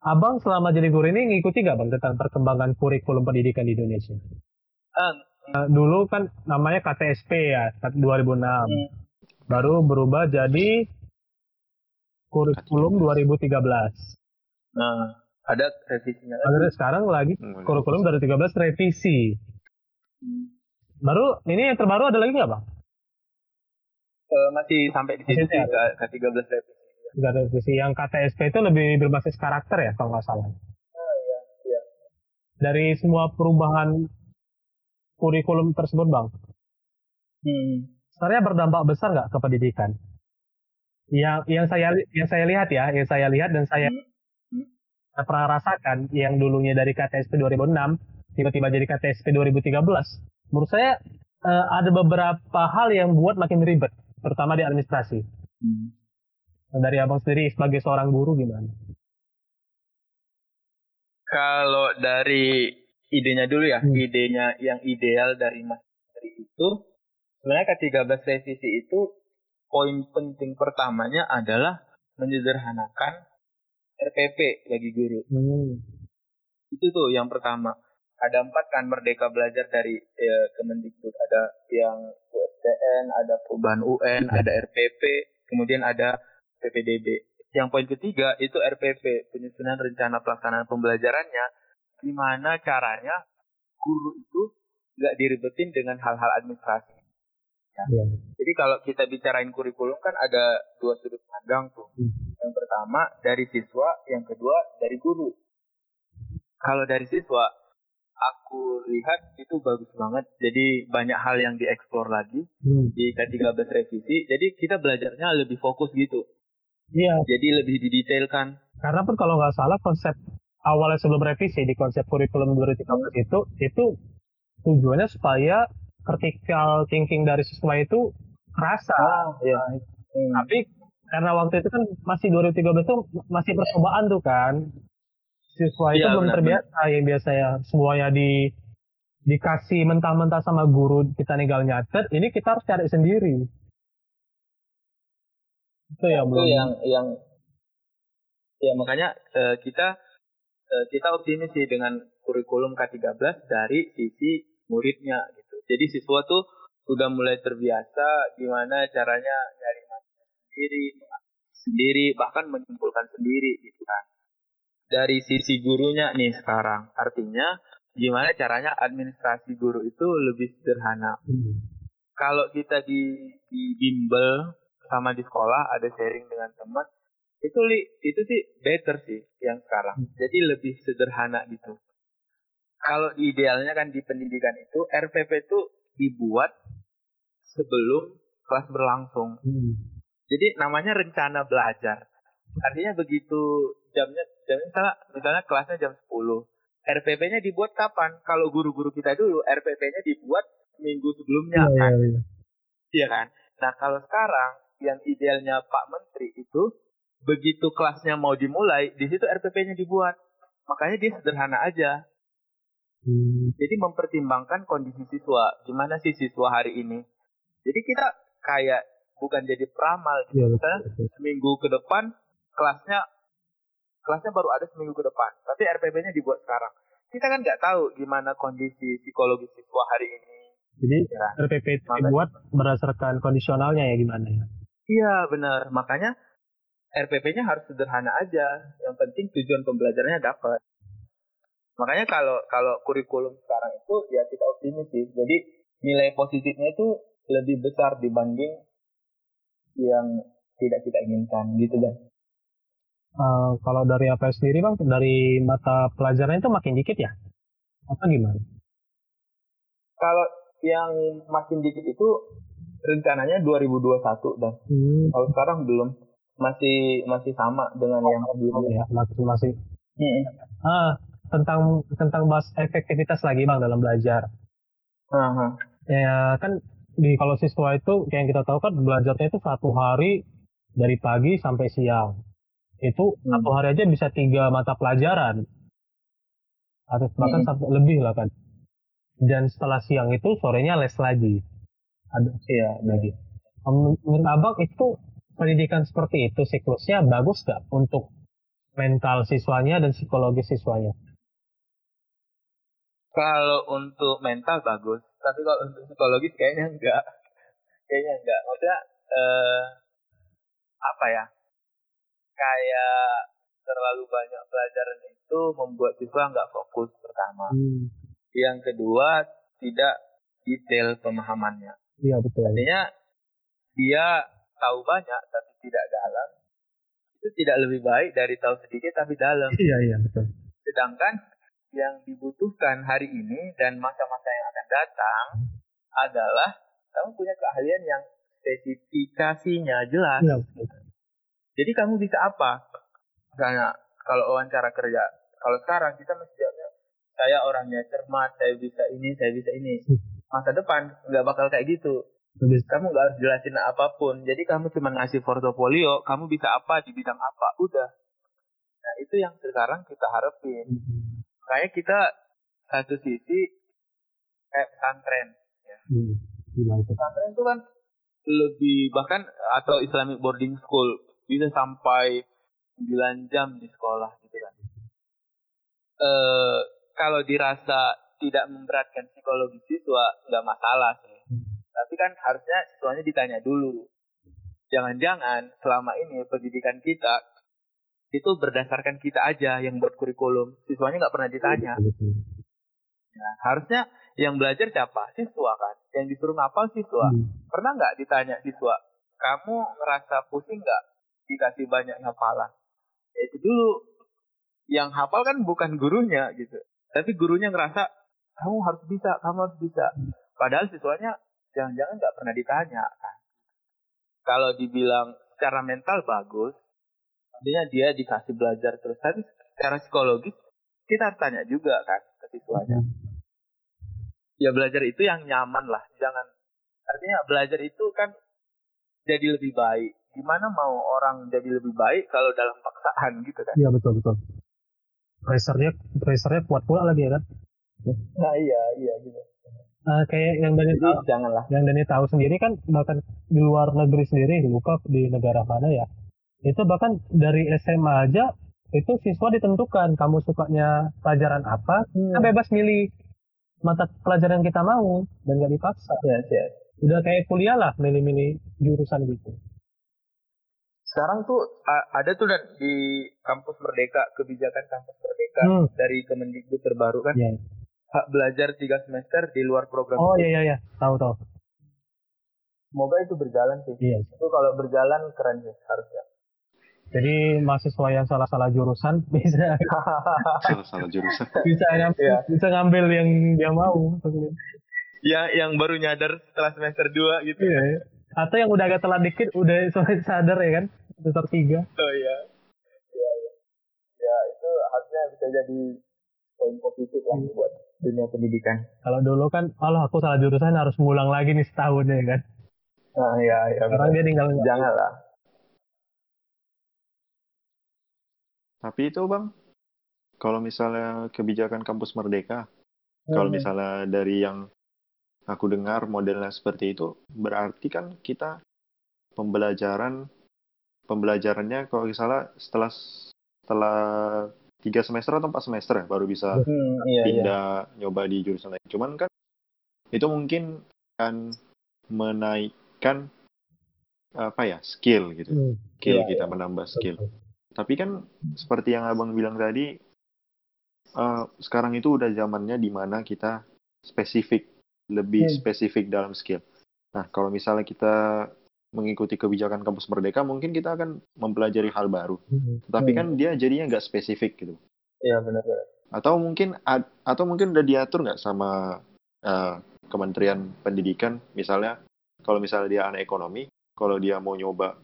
Abang selama jadi guru ini ngikuti gak bang tentang perkembangan kurikulum pendidikan di Indonesia? Uh, uh, dulu kan namanya KTSP ya 2006. Hmm. Baru berubah jadi kurikulum 2013. Nah, ada revisinya lagi. sekarang lagi hmm, kurikulum 2013 revisi. Hmm. Baru ini yang terbaru ada lagi nggak bang? Uh, masih sampai di sini ke 13 revisi tiga revisi yang KTSP itu lebih berbasis karakter ya kalau nggak salah. Oh, iya, iya. Dari semua perubahan kurikulum tersebut bang, hmm. sebenarnya berdampak besar nggak ke pendidikan? Yang yang saya yang saya lihat ya, yang saya lihat dan saya hmm. Hmm. pernah rasakan yang dulunya dari KTSP 2006 tiba-tiba jadi KTSP 2013. Menurut saya uh, ada beberapa hal yang buat makin ribet, terutama di administrasi. Hmm dari abang sendiri sebagai seorang guru gimana? Kalau dari idenya dulu ya, hmm. idenya yang ideal dari Mas Menteri itu, sebenarnya ke-13 revisi itu poin penting pertamanya adalah menyederhanakan RPP bagi guru. Hmm. Itu tuh yang pertama. Ada empat kan merdeka belajar dari ya, Kemendikbud. Ada yang USDN, ada perubahan UN, hmm. ada RPP, kemudian ada PPDB. Yang poin ketiga itu RPP, penyusunan rencana pelaksanaan pembelajarannya, gimana caranya guru itu nggak diribetin dengan hal-hal administrasi. Ya. Ya. Jadi kalau kita bicarain kurikulum kan ada dua sudut pandang tuh. Hmm. Yang pertama dari siswa, yang kedua dari guru. Kalau dari siswa, aku lihat itu bagus banget. Jadi banyak hal yang dieksplor lagi hmm. di K13 revisi. Jadi kita belajarnya lebih fokus gitu. Iya. Jadi lebih didetailkan. Karena pun kalau nggak salah konsep awalnya sebelum revisi di konsep kurikulum 2013 itu itu tujuannya supaya critical thinking dari siswa itu terasa. Oh, iya. Hmm. Tapi karena waktu itu kan masih 2013 itu masih percobaan tuh kan. Siswa itu ya, belum benar, terbiasa yang biasanya semuanya di dikasih mentah-mentah sama guru kita tinggal nyatet, ini kita harus cari sendiri itu yang belum yang yang ya makanya uh, kita uh, kita optimis sih dengan kurikulum K13 dari sisi muridnya gitu. Jadi siswa tuh sudah mulai terbiasa gimana caranya nyari materi sendiri, sendiri bahkan menyimpulkan sendiri gitu kan. Dari sisi gurunya nih sekarang, artinya gimana caranya administrasi guru itu lebih sederhana. Hmm. Kalau kita di, di bimbel sama di sekolah ada sharing dengan teman itu li itu sih better sih yang sekarang. Hmm. jadi lebih sederhana gitu. Kalau idealnya kan di pendidikan itu RPP itu dibuat sebelum kelas berlangsung. Hmm. jadi namanya rencana belajar. Artinya begitu jamnya jamnya misalnya misalnya kelasnya jam 10 RPP-nya dibuat kapan? Kalau guru-guru kita dulu RPP-nya dibuat minggu sebelumnya ya, kan? ya, ya. iya kan? Nah kalau sekarang yang idealnya Pak Menteri itu begitu kelasnya mau dimulai, di situ RPP-nya dibuat. Makanya dia sederhana aja. Hmm. Jadi mempertimbangkan kondisi siswa, gimana sih siswa hari ini. Jadi kita kayak bukan jadi peramal gitu. Ya, Misalnya seminggu ke depan kelasnya kelasnya baru ada seminggu ke depan, tapi RPP-nya dibuat sekarang. Kita kan nggak tahu gimana kondisi psikologi siswa hari ini. Jadi ya. RPP dibuat berdasarkan kondisionalnya ya gimana ya? Iya benar. Makanya RPP-nya harus sederhana aja. Yang penting tujuan pembelajarannya dapat. Makanya kalau kalau kurikulum sekarang itu ya kita optimis sih. Jadi nilai positifnya itu lebih besar dibanding yang tidak kita inginkan gitu dan. Uh, kalau dari apa sendiri bang, dari mata pelajaran itu makin dikit ya? Apa gimana? Kalau yang makin dikit itu rencananya 2021 dan hmm. kalau sekarang belum masih masih sama dengan yang sebelumnya ya masih masih hmm. ah tentang tentang bahas efektivitas lagi bang dalam belajar uh-huh. ya kan di kalau siswa itu yang kita tahu kan belajarnya itu satu hari dari pagi sampai siang itu hmm. satu hari aja bisa tiga mata pelajaran atau bahkan hmm. sampai lebih lah kan dan setelah siang itu sorenya les lagi ada iya lagi menurut abang itu pendidikan seperti itu siklusnya bagus gak untuk mental siswanya dan psikologis siswanya? Kalau untuk mental bagus, tapi kalau untuk psikologis kayaknya enggak. Kayaknya enggak. Maksudnya eh, apa ya? Kayak terlalu banyak pelajaran itu membuat siswa nggak fokus pertama. Hmm. Yang kedua tidak detail pemahamannya. Iya betul. Artinya dia tahu banyak tapi tidak dalam. Itu tidak lebih baik dari tahu sedikit tapi dalam. Iya iya betul. Sedangkan yang dibutuhkan hari ini dan masa-masa yang akan datang adalah kamu punya keahlian yang spesifikasinya jelas. Ya. Jadi kamu bisa apa? Misalnya kalau wawancara kerja, kalau sekarang kita mesti jawabnya saya orangnya cermat, saya bisa ini, saya bisa ini. Hmm. Masa depan nggak bakal kayak gitu. Kamu nggak harus jelasin apa pun. Jadi kamu cuma ngasih portofolio, kamu bisa apa di bidang apa, udah. Nah itu yang sekarang kita harapin. Hmm kayak kita satu sisi kayak pesantren ya. Hmm, pesantren itu kan lebih bahkan atau Islamic boarding school bisa sampai 9 jam di sekolah gitu kan. E, kalau dirasa tidak memberatkan psikologi siswa nggak masalah sih. Hmm. Tapi kan harusnya siswanya ditanya dulu. Jangan-jangan selama ini pendidikan kita itu berdasarkan kita aja yang buat kurikulum. Siswanya nggak pernah ditanya. Nah, harusnya yang belajar siapa? Siswa kan. Yang disuruh ngapal siswa. Hmm. Pernah nggak ditanya siswa, kamu ngerasa pusing nggak dikasih banyak hafalan? Ya itu dulu. Yang hafal kan bukan gurunya gitu. Tapi gurunya ngerasa, kamu harus bisa, kamu harus bisa. Padahal siswanya jangan-jangan nggak pernah ditanya kan. Kalau dibilang secara mental bagus, artinya dia dikasih belajar terus. Tapi secara psikologis kita harus tanya juga kan ke siswanya. Ya belajar itu yang nyaman lah. Jangan artinya belajar itu kan jadi lebih baik. Gimana mau orang jadi lebih baik kalau dalam paksaan gitu kan? Iya betul betul. Pressernya pressernya kuat pula lagi ya kan nah iya iya gitu uh, kayak yang Dani tahu, janganlah yang Dani tahu sendiri kan bahkan di luar negeri sendiri lupa di negara mana ya itu bahkan dari SMA aja itu siswa ditentukan kamu sukanya pelajaran apa hmm. kita bebas milih mata pelajaran yang kita mau dan gak dipaksa yes, yes. udah kayak kuliah lah milih-milih jurusan gitu sekarang tuh ada tuh dan di kampus Merdeka kebijakan kampus Merdeka hmm. dari Kemendikbud terbaru kan yeah. Hak belajar tiga semester di luar program oh iya iya iya tahu tahu semoga itu berjalan sih yeah. itu kalau berjalan keren sih harusnya jadi mahasiswa yang salah-salah jurusan bisa salah-salah jurusan bisa ngambil, ya. bisa ngambil yang dia mau. Ya, yang baru nyadar setelah semester 2 gitu. Iya, ya. Atau yang udah agak telat dikit udah soalnya sadar ya kan? Semester 3. Oh iya. Ya, ya. ya itu harusnya bisa jadi poin positif lah hmm. buat dunia pendidikan. Kalau dulu kan, kalau aku salah jurusan harus ngulang lagi nih setahun ya kan? Nah, iya, iya. Sekarang dia tinggal Jangan lah Tapi itu bang, kalau misalnya kebijakan kampus merdeka, hmm. kalau misalnya dari yang aku dengar modelnya seperti itu, berarti kan kita pembelajaran pembelajarannya kalau misalnya setelah setelah tiga semester atau empat semester ya baru bisa hmm, iya, pindah iya. nyoba di jurusan lain. Cuman kan itu mungkin akan menaikkan apa ya skill gitu, hmm, skill iya, kita iya. menambah skill. Betul. Tapi kan seperti yang abang bilang tadi, uh, sekarang itu udah zamannya di mana kita spesifik, lebih hmm. spesifik dalam skill. Nah, kalau misalnya kita mengikuti kebijakan kampus merdeka, mungkin kita akan mempelajari hal baru. Hmm. Tapi kan hmm. dia jadinya nggak spesifik gitu. Iya benar. Atau mungkin atau mungkin udah diatur nggak sama uh, Kementerian Pendidikan, misalnya kalau misalnya dia anak ekonomi, kalau dia mau nyoba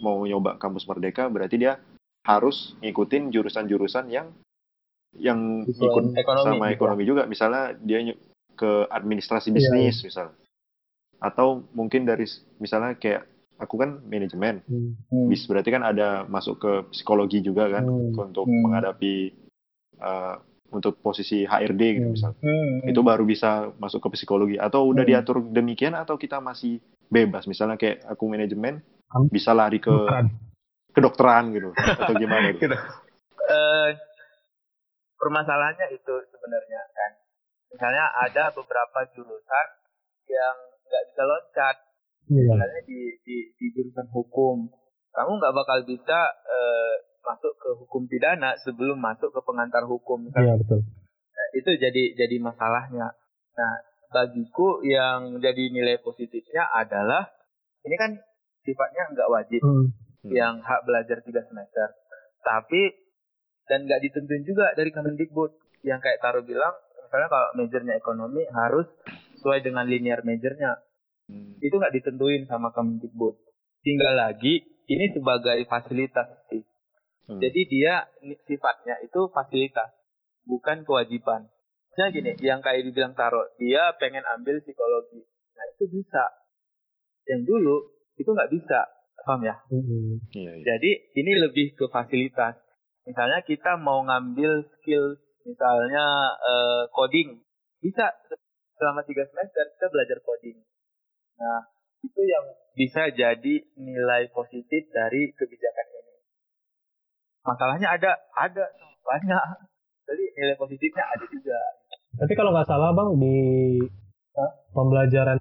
mau nyoba kampus merdeka berarti dia harus ngikutin jurusan-jurusan yang yang ikut ekonomi, sama juga. ekonomi juga misalnya dia ke administrasi iya, bisnis yeah. misalnya atau mungkin dari misalnya kayak aku kan manajemen hmm. bis berarti kan ada masuk ke psikologi juga kan hmm. untuk hmm. menghadapi uh, untuk posisi HRD gitu hmm. misalnya hmm. itu baru bisa masuk ke psikologi atau udah hmm. diatur demikian atau kita masih bebas misalnya kayak aku manajemen bisa lari ke kedokteran gitu atau gimana gitu. eh, permasalahannya itu sebenarnya kan. Misalnya ada beberapa jurusan yang nggak bisa loncat. Iya. Misalnya di, di, di jurusan hukum, kamu nggak bakal bisa eh, masuk ke hukum pidana sebelum masuk ke pengantar hukum. Kan? Iya betul. Nah, itu jadi jadi masalahnya. Nah, bagiku yang jadi nilai positifnya adalah ini kan sifatnya nggak wajib Hmm. yang hak belajar tiga semester. Tapi dan nggak ditentuin juga dari Kemendikbud yang kayak Taro bilang, misalnya kalau majornya ekonomi harus sesuai dengan linear majornya. Hmm. Itu nggak ditentuin sama Kemendikbud. Tinggal lagi ini sebagai fasilitas sih. Hmm. Jadi dia sifatnya itu fasilitas, bukan kewajiban. Misalnya gini, yang kayak dibilang Taro, dia pengen ambil psikologi. Nah itu bisa. Yang dulu itu nggak bisa, paham ya? Hmm. Iya, iya. Jadi ini lebih ke fasilitas. Misalnya kita mau ngambil skill, misalnya eh, coding, bisa selama tiga semester kita belajar coding. Nah itu yang bisa jadi nilai positif dari kebijakan ini. Masalahnya ada, ada banyak. Jadi nilai positifnya ada juga. Tapi kalau nggak salah bang di pembelajaran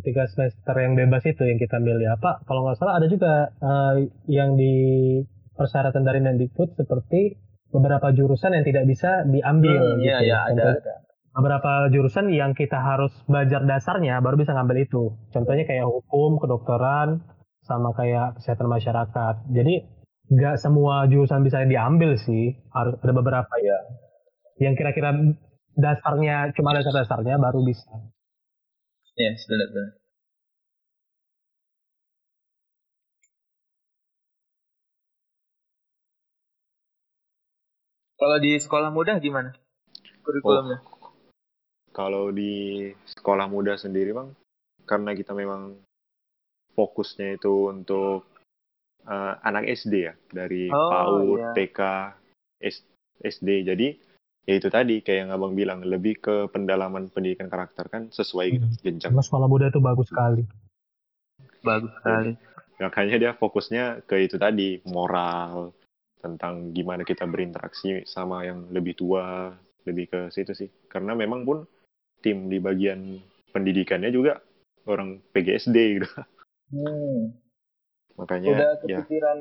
tiga semester yang bebas itu yang kita milih apa? Kalau nggak salah ada juga eh, yang di persyaratan dari Mendikbud seperti beberapa jurusan yang tidak bisa diambil. Hmm, gitu. Iya, iya, ada, ada. Beberapa jurusan yang kita harus belajar dasarnya baru bisa ngambil itu. Contohnya kayak hukum, kedokteran, sama kayak kesehatan masyarakat. Jadi nggak semua jurusan bisa diambil sih. Harus ada beberapa ya. Yang kira-kira dasarnya cuma dasar-dasarnya baru bisa. Yes, benar-benar. Kalau di sekolah mudah gimana? Kurikulumnya? Kalau di sekolah muda sendiri bang, karena kita memang fokusnya itu untuk eh, anak SD ya, dari Oh, PAUD, iya. TK, S- SD. Jadi ya itu tadi kayak yang abang bilang lebih ke pendalaman pendidikan karakter kan sesuai gitu jenjang. Karena sekolah muda itu bagus sekali. Bagus sekali. Makanya dia fokusnya ke itu tadi moral tentang gimana kita berinteraksi sama yang lebih tua, lebih ke situ sih. Karena memang pun tim di bagian pendidikannya juga orang PGSD gitu. Hmm. Makanya Udah ya kepikiran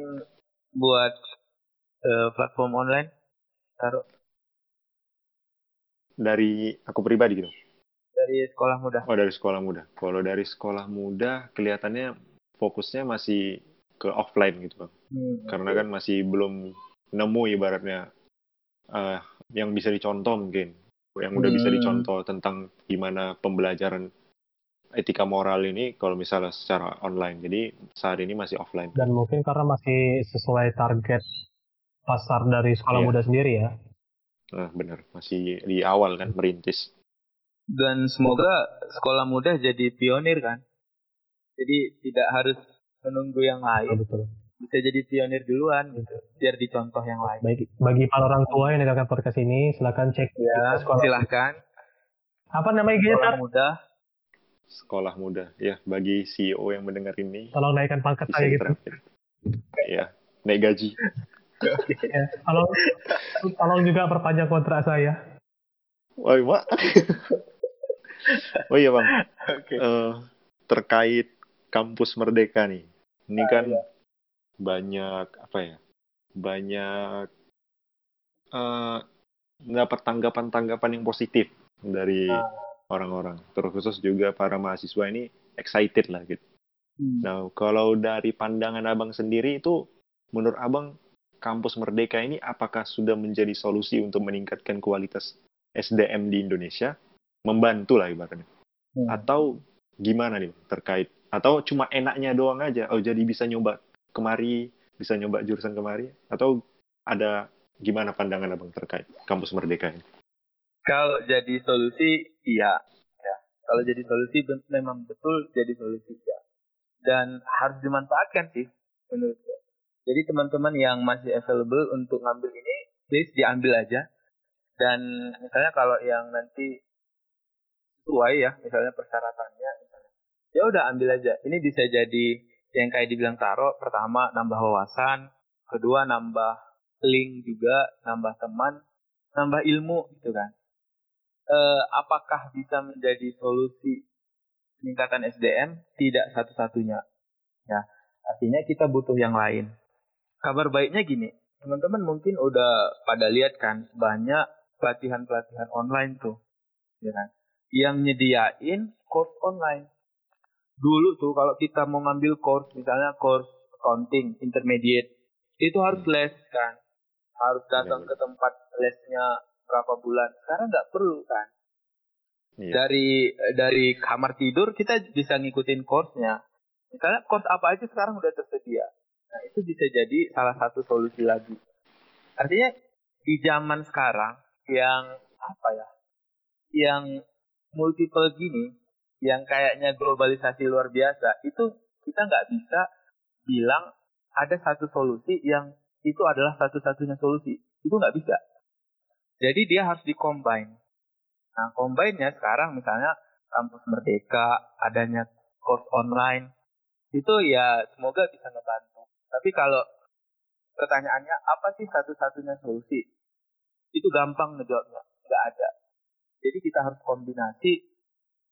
buat eh, platform online? Taruh dari aku pribadi gitu. dari sekolah mudah. Oh dari sekolah muda. Kalau dari sekolah muda kelihatannya fokusnya masih ke offline gitu bang. Hmm. Karena kan masih belum nemu ibaratnya eh, yang bisa dicontoh mungkin. Yang udah bisa Hmm. dicontoh tentang gimana pembelajaran etika moral ini kalau misalnya secara online. Jadi saat ini masih offline. Dan mungkin karena masih sesuai target pasar dari sekolah Iya. muda sendiri ya. Nah benar masih di awal kan merintis. Dan semoga sekolah mudah jadi pionir kan. Jadi tidak harus menunggu yang lain. Betul. Bisa jadi pionir duluan gitu. Biar dicontoh yang lain. Baik, bagi para orang tua yang mendengarkan podcast ini, silakan cek Ya, sekolah. silahkan. Apa namanya IG Sekolah Tar? mudah. Sekolah muda ya bagi CEO yang mendengar ini Tolong naikkan pangkat saya gitu. Iya naik gaji. Ya, tolong, tolong juga perpanjang kontrak saya. Woi, Mak. oh iya, Bang. Oke. Eh, terkait kampus Merdeka nih. Ini kan banyak apa ya? Banyak eh mendapat tanggapan-tanggapan yang positif dari orang-orang. Terkhusus juga para mahasiswa ini excited lah gitu. Hmm. Nah, kalau dari pandangan Abang sendiri itu menurut Abang kampus Merdeka ini apakah sudah menjadi solusi untuk meningkatkan kualitas SDM di Indonesia? Membantu lah ibaratnya. Hmm. Atau gimana nih terkait atau cuma enaknya doang aja oh jadi bisa nyoba kemari bisa nyoba jurusan kemari atau ada gimana pandangan abang terkait kampus merdeka ini Kalau jadi solusi, iya. Ya. Kalau jadi solusi, memang betul jadi solusi, ya. Dan harus dimanfaatkan sih, menurut gue. Jadi teman-teman yang masih available untuk ngambil ini, please diambil aja. Dan misalnya kalau yang nanti sesuai ya, misalnya persyaratannya, ya udah ambil aja. Ini bisa jadi yang kayak dibilang Taro, pertama nambah wawasan, kedua nambah link juga, nambah teman, nambah ilmu gitu kan. Eh, apakah bisa menjadi solusi peningkatan SDM? Tidak satu-satunya. Ya, artinya kita butuh yang lain. Kabar baiknya gini, teman-teman mungkin udah pada lihat kan banyak pelatihan-pelatihan online tuh, ya kan? Yang nyediain course online. Dulu tuh kalau kita mau ngambil course, misalnya course accounting intermediate, itu harus les kan harus datang ke tempat lesnya berapa bulan. Sekarang nggak perlu kan. Iya. Dari dari kamar tidur kita bisa ngikutin course-nya. Misalnya course apa aja sekarang udah tersedia. Nah, itu bisa jadi salah satu solusi lagi. Artinya di zaman sekarang yang apa ya? Yang multiple gini, yang kayaknya globalisasi luar biasa, itu kita nggak bisa bilang ada satu solusi yang itu adalah satu-satunya solusi. Itu nggak bisa. Jadi dia harus dikombin. Nah, combine-nya sekarang misalnya kampus merdeka, adanya course online, itu ya semoga bisa ngebantu. Tapi kalau pertanyaannya apa sih satu-satunya solusi? Itu gampang ngejawabnya, nggak ada. Jadi kita harus kombinasi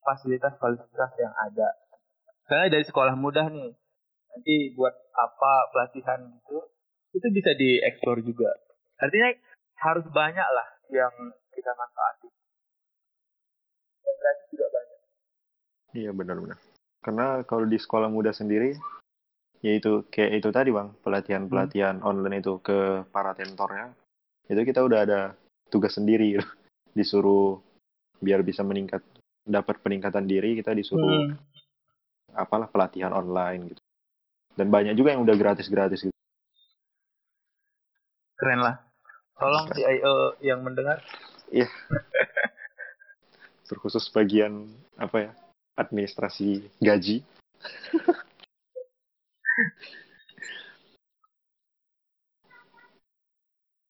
fasilitas-fasilitas yang ada. Misalnya dari sekolah mudah nih, nanti buat apa pelatihan gitu, itu bisa dieksplor juga. Artinya harus banyak lah yang kita manfaati. Yang gratis juga banyak. Iya benar-benar. Karena kalau di sekolah muda sendiri, yaitu kayak itu tadi bang, pelatihan-pelatihan hmm. online itu ke para tentornya, itu kita udah ada tugas sendiri, disuruh biar bisa meningkat, dapat peningkatan diri kita disuruh hmm. apalah pelatihan online gitu. Dan banyak juga yang udah gratis-gratis gitu. Keren lah. Tolong CIO yang mendengar. Iya. Terkhusus bagian apa ya? Administrasi gaji.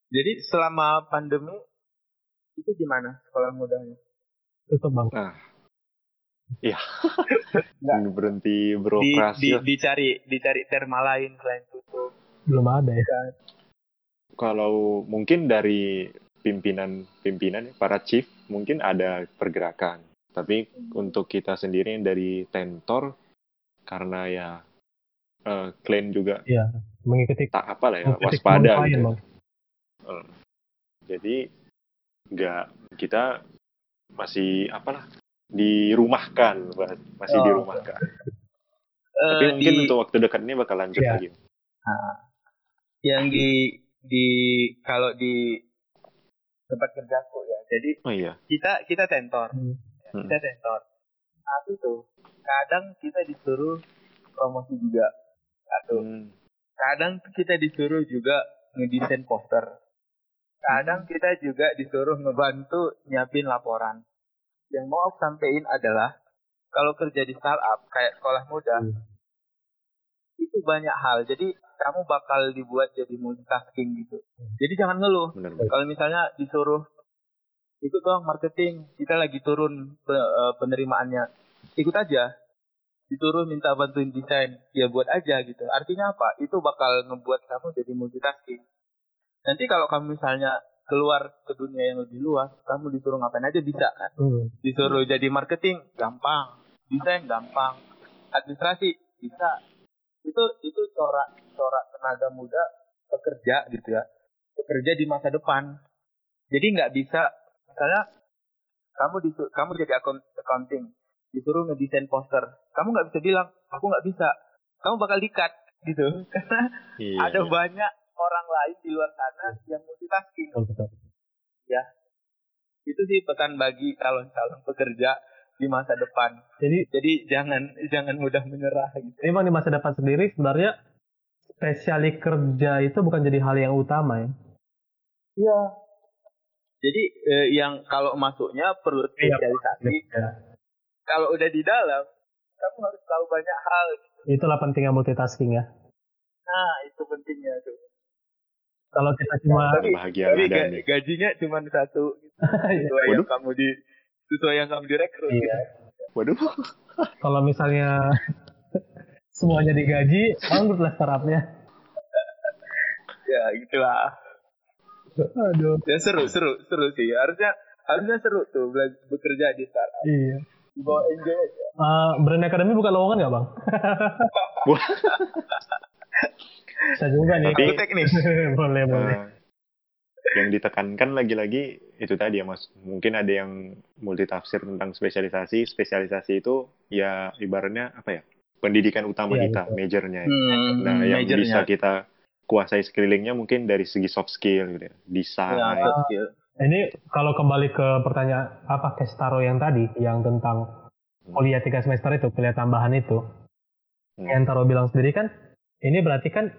Jadi selama pandemi itu gimana sekolah mudanya? Tutup bang. Nah, iya. berhenti beroperasi. Di, di, dicari dicari terma lain selain tutup. Belum ada ya. Kan? kalau mungkin dari pimpinan-pimpinan para chief mungkin ada pergerakan. Tapi untuk kita sendiri dari tentor karena ya uh, klien juga ya, mengikuti tak apa lah ya waspada gitu. Uh, jadi nggak kita masih apalah dirumahkan masih oh. dirumahkan. Uh, Tapi mungkin di, untuk waktu dekat ini bakal lanjut ya. lagi. Nah, yang di di kalau di tempat kerjaku ya. Jadi oh, iya. kita kita tentor, hmm. kita tentor. Tapi tuh kadang kita disuruh promosi juga satu. Hmm. Kadang kita disuruh juga ngedesain poster. Kadang hmm. kita juga disuruh ngebantu nyiapin laporan. Yang mau aku sampaikan adalah kalau kerja di startup kayak sekolah muda, hmm. itu banyak hal. Jadi kamu bakal dibuat jadi multitasking gitu. Jadi jangan ngeluh. Kalau misalnya disuruh ikut dong marketing, kita lagi turun e, penerimaannya, ikut aja. Disuruh minta bantuin desain, ya buat aja gitu. Artinya apa? Itu bakal ngebuat kamu jadi multitasking. Nanti kalau kamu misalnya keluar ke dunia yang lebih luas, kamu disuruh ngapain aja bisa kan? Hmm. Disuruh jadi marketing, gampang. Desain gampang. Administrasi bisa itu itu corak corak tenaga muda bekerja gitu ya bekerja di masa depan jadi nggak bisa misalnya kamu disuruh, kamu jadi accounting disuruh ngedesain poster kamu nggak bisa bilang aku nggak bisa kamu bakal dikat gitu karena iya, ada iya. banyak orang lain di luar sana yang multitasking betul, betul. ya itu sih pesan bagi calon-calon pekerja di masa depan. Jadi jadi jangan jangan mudah menyerah gitu. Emang di masa depan sendiri sebenarnya spesialis kerja itu bukan jadi hal yang utama ya. Iya. Jadi eh, yang kalau masuknya perlu iya, spesialisasi. Iya. Kalau udah di dalam, kamu harus tahu banyak hal. Gitu. Itulah pentingnya multitasking ya. Nah, itu pentingnya tuh. Kalau kita cuma tapi, tapi gajinya cuma satu gitu. Sesuai yang kamu di sesuai yang kamu direkrut. Iya. Waduh. Kalau misalnya semuanya digaji, bangkrut lah startupnya. ya gitulah. Aduh. Ya seru, seru, seru sih. Harusnya harusnya seru tuh belajar bekerja di startup. Iya. Bawa enjoy aja. Uh, Brand Academy buka lowongan nggak bang? Bisa juga nih. Tapi- Aku teknis. boleh boleh. Nah, yang ditekankan lagi-lagi itu tadi ya mas mungkin ada yang multitafsir tentang spesialisasi spesialisasi itu ya ibaratnya apa ya pendidikan utama Iya, kita betul. majornya ya. Hmm, nah yang majornya. bisa kita kuasai sekelilingnya mungkin dari segi soft skill gitu ya desain Ya, soft skill. Ini kalau kembali ke pertanyaan apa Kestaro yang tadi yang tentang kuliah tiga semester itu kuliah tambahan itu Hmm. yang Taro bilang sendiri kan ini berarti kan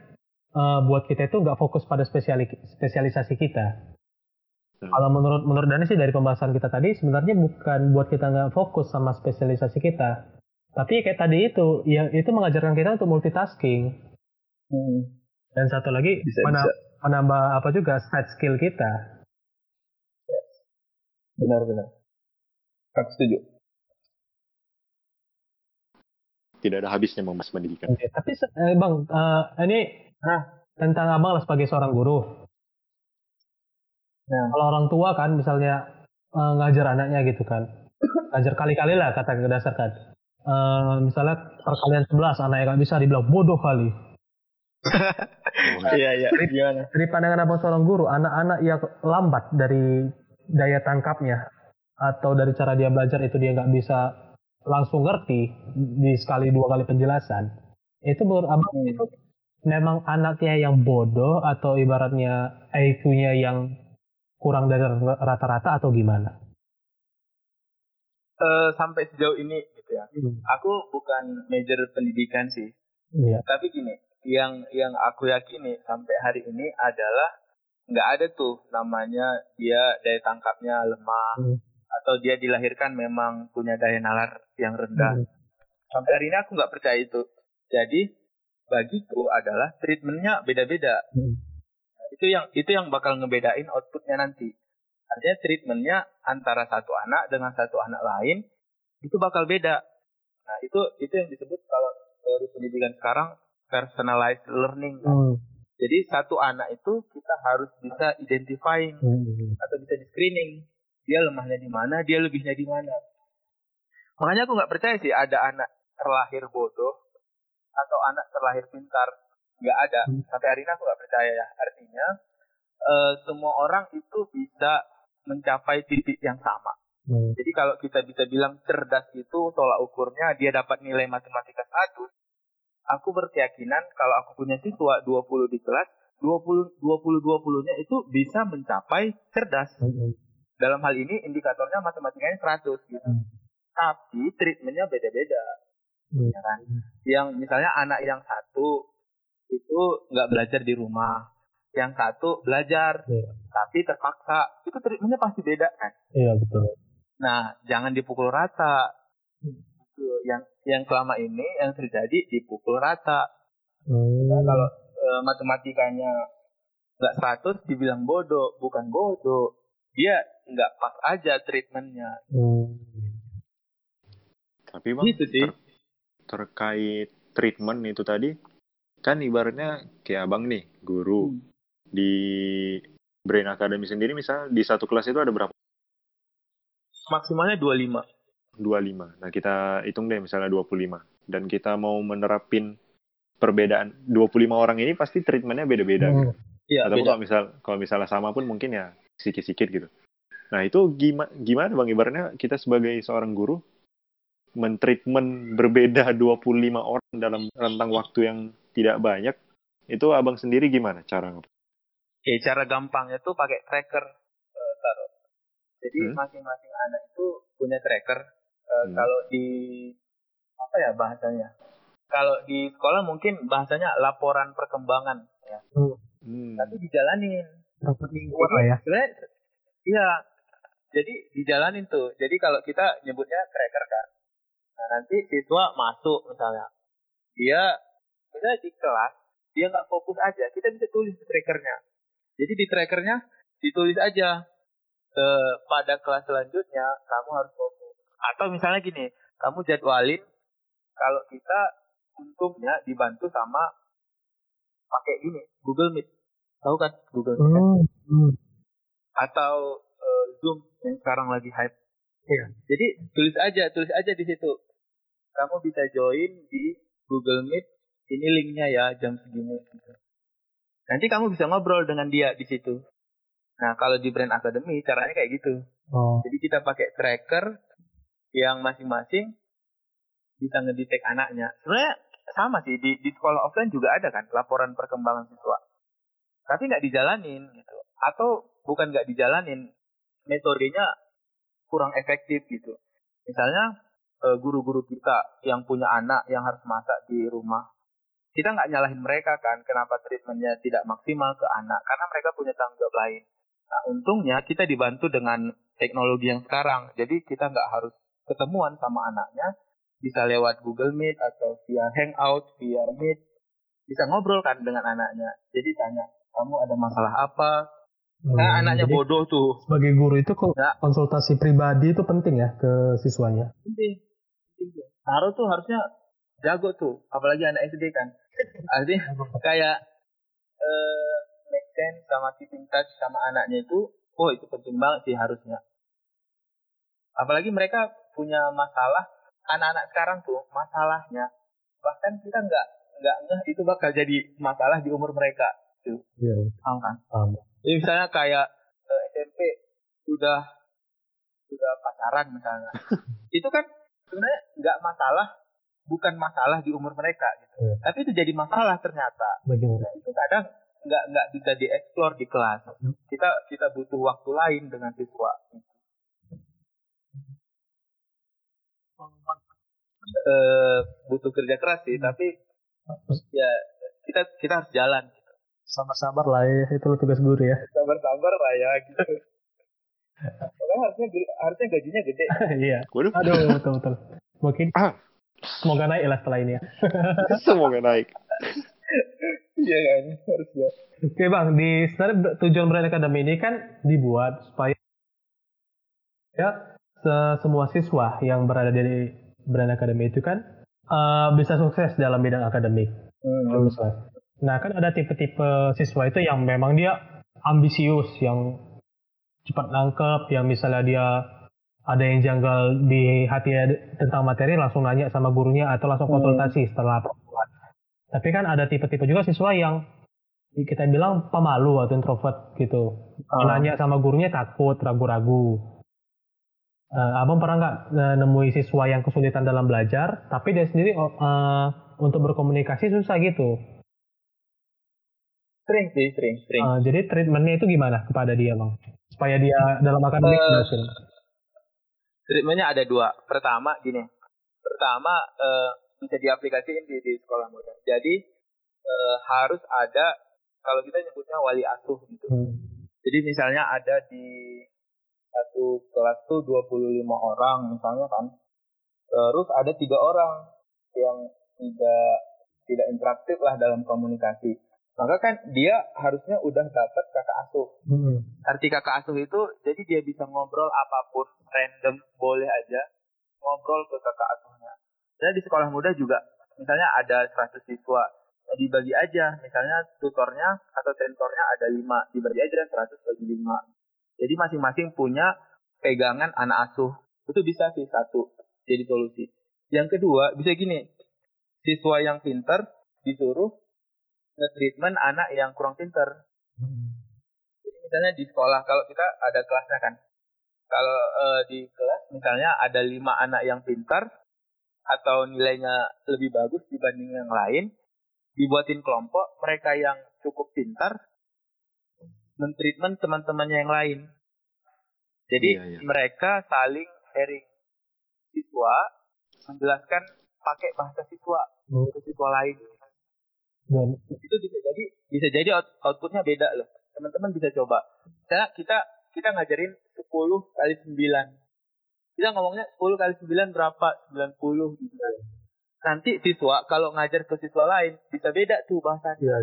eh, buat kita itu nggak fokus pada spesiali, spesialisasi kita. Hmm. Kalau menurut menurut Dani sih dari pembahasan kita tadi sebenarnya bukan buat kita nggak fokus sama spesialisasi kita, tapi kayak tadi itu yang itu mengajarkan kita untuk multitasking Hmm. dan satu lagi Bisa, mena- bisa. menambah apa juga stat skill kita. Benar-benar. Aku setuju. tidak ada habisnya membahas pendidikan Oke, tapi eh, bang, eh, ini Hah? tentang abang lah sebagai seorang guru. Nah. Kalau orang tua kan misalnya eh, ngajar anaknya gitu kan, ngajar kali-kali lah kata berdasarkan. Eh, misalnya perkalian 11 anaknya nggak bisa dibilang bodoh kali. Iya, iya. Gimana? Dari pandangan abang seorang guru, anak-anak yang lambat dari daya tangkapnya atau dari cara dia belajar itu dia nggak bisa langsung ngerti di sekali dua kali penjelasan. Itu menurut abang Hmm. itu memang anaknya yang bodoh atau ibaratnya IQ-nya yang kurang dari rata-rata atau gimana? Eh, sampai sejauh ini gitu ya. Aku bukan major pendidikan sih. Iya. Tapi gini, yang yang aku yakini sampai hari ini adalah nggak ada tuh namanya dia daya tangkapnya lemah Hmm. atau dia dilahirkan memang punya daya nalar yang rendah. Hmm. Sampai hari ini aku nggak percaya itu. Jadi bagiku adalah treatmentnya beda-beda. Hmm. Itu yang itu yang bakal ngebedain outputnya nanti. Artinya treatmentnya antara satu anak dengan satu anak lain itu bakal beda. Nah itu itu yang disebut kalau teori pendidikan sekarang personalized learning. kan. Hmm. Jadi satu anak itu kita harus bisa identifying Hmm. atau bisa di screening dia lemahnya di mana, dia lebihnya di mana. Makanya aku nggak percaya sih ada anak terlahir bodoh atau anak terlahir pintar. Nggak ada. Hmm. Sampai hari ini aku nggak percaya ya. Artinya eh, semua orang itu bisa mencapai titik yang sama. Hmm. Jadi kalau kita bisa bilang cerdas itu tolak ukurnya dia dapat nilai matematika 100. Aku berkeyakinan kalau aku punya siswa 20 di kelas, 20 20 20-nya itu bisa mencapai cerdas. Hmm. Dalam hal ini indikatornya matematikanya 100 gitu. Hmm. Tapi treatmentnya beda-beda. Hmm. Ya kan? Yang misalnya anak yang satu itu nggak belajar di rumah. Yang satu belajar Iya. tapi terpaksa. Itu treatmentnya pasti beda kan? Iya betul. Nah, jangan dipukul rata. Itu yang yang selama ini yang terjadi dipukul rata. Hmm. Nah, kalau eh, matematikanya nggak 100 dibilang bodoh, bukan bodoh. Dia nggak pas aja treatmentnya. Hmm. tapi bang Gitu sih. ter- terkait treatment itu tadi kan ibaratnya kayak abang nih guru Hmm. di Brain Academy sendiri misal di satu kelas itu ada berapa Maksimalnya 25. 25 nah kita hitung deh misalnya 25 dan kita mau menerapin perbedaan 25 orang ini pasti treatmentnya beda-beda gitu. Hmm. Iya, Atau beda. kalau misal kalau misalnya sama pun mungkin ya sedikit-sedikit gitu. Nah itu gimana gimana bang ibaratnya kita sebagai seorang guru mentreatment berbeda 25 orang dalam rentang waktu yang tidak banyak itu abang sendiri gimana cara Oke, cara gampangnya tuh pakai tracker eh, taruh. Jadi Hmm. masing-masing anak itu punya tracker. Eh, Hmm. Kalau di apa ya bahasanya? Kalau di sekolah mungkin bahasanya laporan perkembangan ya. Hmm. Tapi dijalanin. Rapat mingguan lah ya. Iya. Jadi dijalanin tuh. Jadi kalau kita nyebutnya tracker kan. Nah, nanti siswa masuk misalnya. Dia misalnya di kelas dia nggak fokus aja. Kita bisa tulis di trackernya. Jadi di trackernya ditulis aja eh, pada kelas selanjutnya kamu harus fokus. Atau misalnya gini, kamu jadwalin kalau kita untungnya dibantu sama pakai gini Google Meet. Tahu kan Google Meet? kan? Hmm. Hmm. atau uh, Zoom yang sekarang lagi hype. Iya. Jadi tulis aja, tulis aja di situ. Kamu bisa join di Google Meet. Ini linknya ya jam segini. Gitu. Nanti kamu bisa ngobrol dengan dia di situ. Nah kalau di Brand Academy caranya kayak gitu. Oh. Jadi kita pakai tracker yang masing-masing bisa ngedetect anaknya. Sebenarnya sama sih di, di sekolah offline juga ada kan laporan perkembangan siswa. Tapi nggak dijalanin gitu. Atau bukan nggak dijalanin, metodenya kurang efektif gitu. Misalnya guru-guru kita yang punya anak yang harus masak di rumah kita nggak nyalahin mereka kan kenapa treatmentnya tidak maksimal ke anak karena mereka punya tanggung jawab lain. Nah untungnya kita dibantu dengan teknologi yang sekarang jadi kita nggak harus ketemuan sama anaknya bisa lewat Google Meet atau via Hangout, via Meet bisa ngobrol kan dengan anaknya. Jadi tanya kamu ada masalah apa? Hmm, nah, anaknya bodoh tuh. Sebagai guru itu kok konsultasi pribadi itu penting ya ke siswanya. Penting. Taruh tuh harusnya jago tuh, apalagi anak SD kan. Artinya kayak uh, make sense sama keeping touch sama anaknya itu, oh itu penting banget sih harusnya. Apalagi mereka punya masalah, anak-anak sekarang tuh masalahnya bahkan kita nggak nggak ngeh itu bakal jadi masalah di umur mereka tuh. Iya. Paham kan? Paham. Jadi misalnya kayak eh, SMP sudah sudah pacaran misalnya, itu kan sebenarnya nggak masalah bukan masalah di umur mereka gitu. Yeah. Tapi itu jadi masalah ternyata. Bagaimana? Nah, itu kadang nggak nggak bisa dieksplor di kelas. Hmm. Kita kita butuh waktu lain dengan siswa. Uh, butuh kerja keras sih, tapi ya kita kita harus jalan. Gitu. Sabar-sabar lah ya, itu tugas guru ya. Sabar-sabar lah ya gitu. Harusnya harusnya gajinya gede. Iya. Waduh. Aduh, betul betul. Mungkin ah. Semoga naik lah setelah ini ya. Semoga naik. Iya kan, harusnya. Oke bang, di sebenarnya tujuan Brand Academy ini kan dibuat supaya ya semua siswa yang berada di Brand Academy itu kan uh, bisa sukses dalam bidang akademik. Hmm. Nah kan ada tipe-tipe siswa itu yang memang dia ambisius, yang cepat nangkep, yang misalnya dia ada yang janggal di hati tentang materi langsung nanya sama gurunya atau langsung hmm. konsultasi hmm. setelah pertemuan. Tapi kan ada tipe-tipe juga siswa yang kita bilang pemalu atau introvert gitu. Hmm. Nanya sama gurunya takut, ragu-ragu. Uh, abang pernah nggak uh, nemui siswa yang kesulitan dalam belajar, tapi dia sendiri uh, untuk berkomunikasi susah gitu? Sering sih, sering, sering. Uh, jadi treatmentnya itu gimana kepada dia, bang? Supaya dia dalam akademik uh, berhasil? treatmentnya ada dua. Pertama gini, pertama uh, bisa diaplikasikan di, di sekolah muda. Jadi uh, harus ada kalau kita nyebutnya wali asuh gitu. Hmm. Jadi misalnya ada di satu kelas tuh 25 orang misalnya kan. Terus ada tiga orang yang tidak tidak interaktif lah dalam komunikasi maka kan dia harusnya udah dapat kakak asuh. Hmm. Arti kakak asuh itu jadi dia bisa ngobrol apa pun random boleh aja ngobrol ke kakak asuhnya. Dan di sekolah muda juga misalnya ada 100 siswa ya dibagi aja misalnya tutornya atau tentornya ada lima dibagi aja 100 bagi lima. Jadi masing-masing punya pegangan anak asuh. Itu bisa sih satu jadi solusi. Yang kedua bisa gini, siswa yang pinter disuruh nge-treatment anak yang kurang pinter. Hmm. Jadi misalnya di sekolah kalau kita ada kelasnya kan, kalau uh, di kelas misalnya ada lima anak yang pintar atau nilainya lebih bagus dibanding yang lain, dibuatin kelompok mereka yang cukup pintar mentreatment teman-temannya yang lain. Jadi iya, iya. mereka saling sharing siswa menjelaskan pakai bahasa siswa ke siswa lain dan itu bisa jadi bisa jadi out, outputnya beda loh. Teman-teman bisa coba. Misalnya kita kita ngajarin 10 kali 9 kita ngomongnya 10 kali 9 berapa? 90 gitu. Nanti siswa kalau ngajar ke siswa lain bisa beda tuh bahasanya. Ya.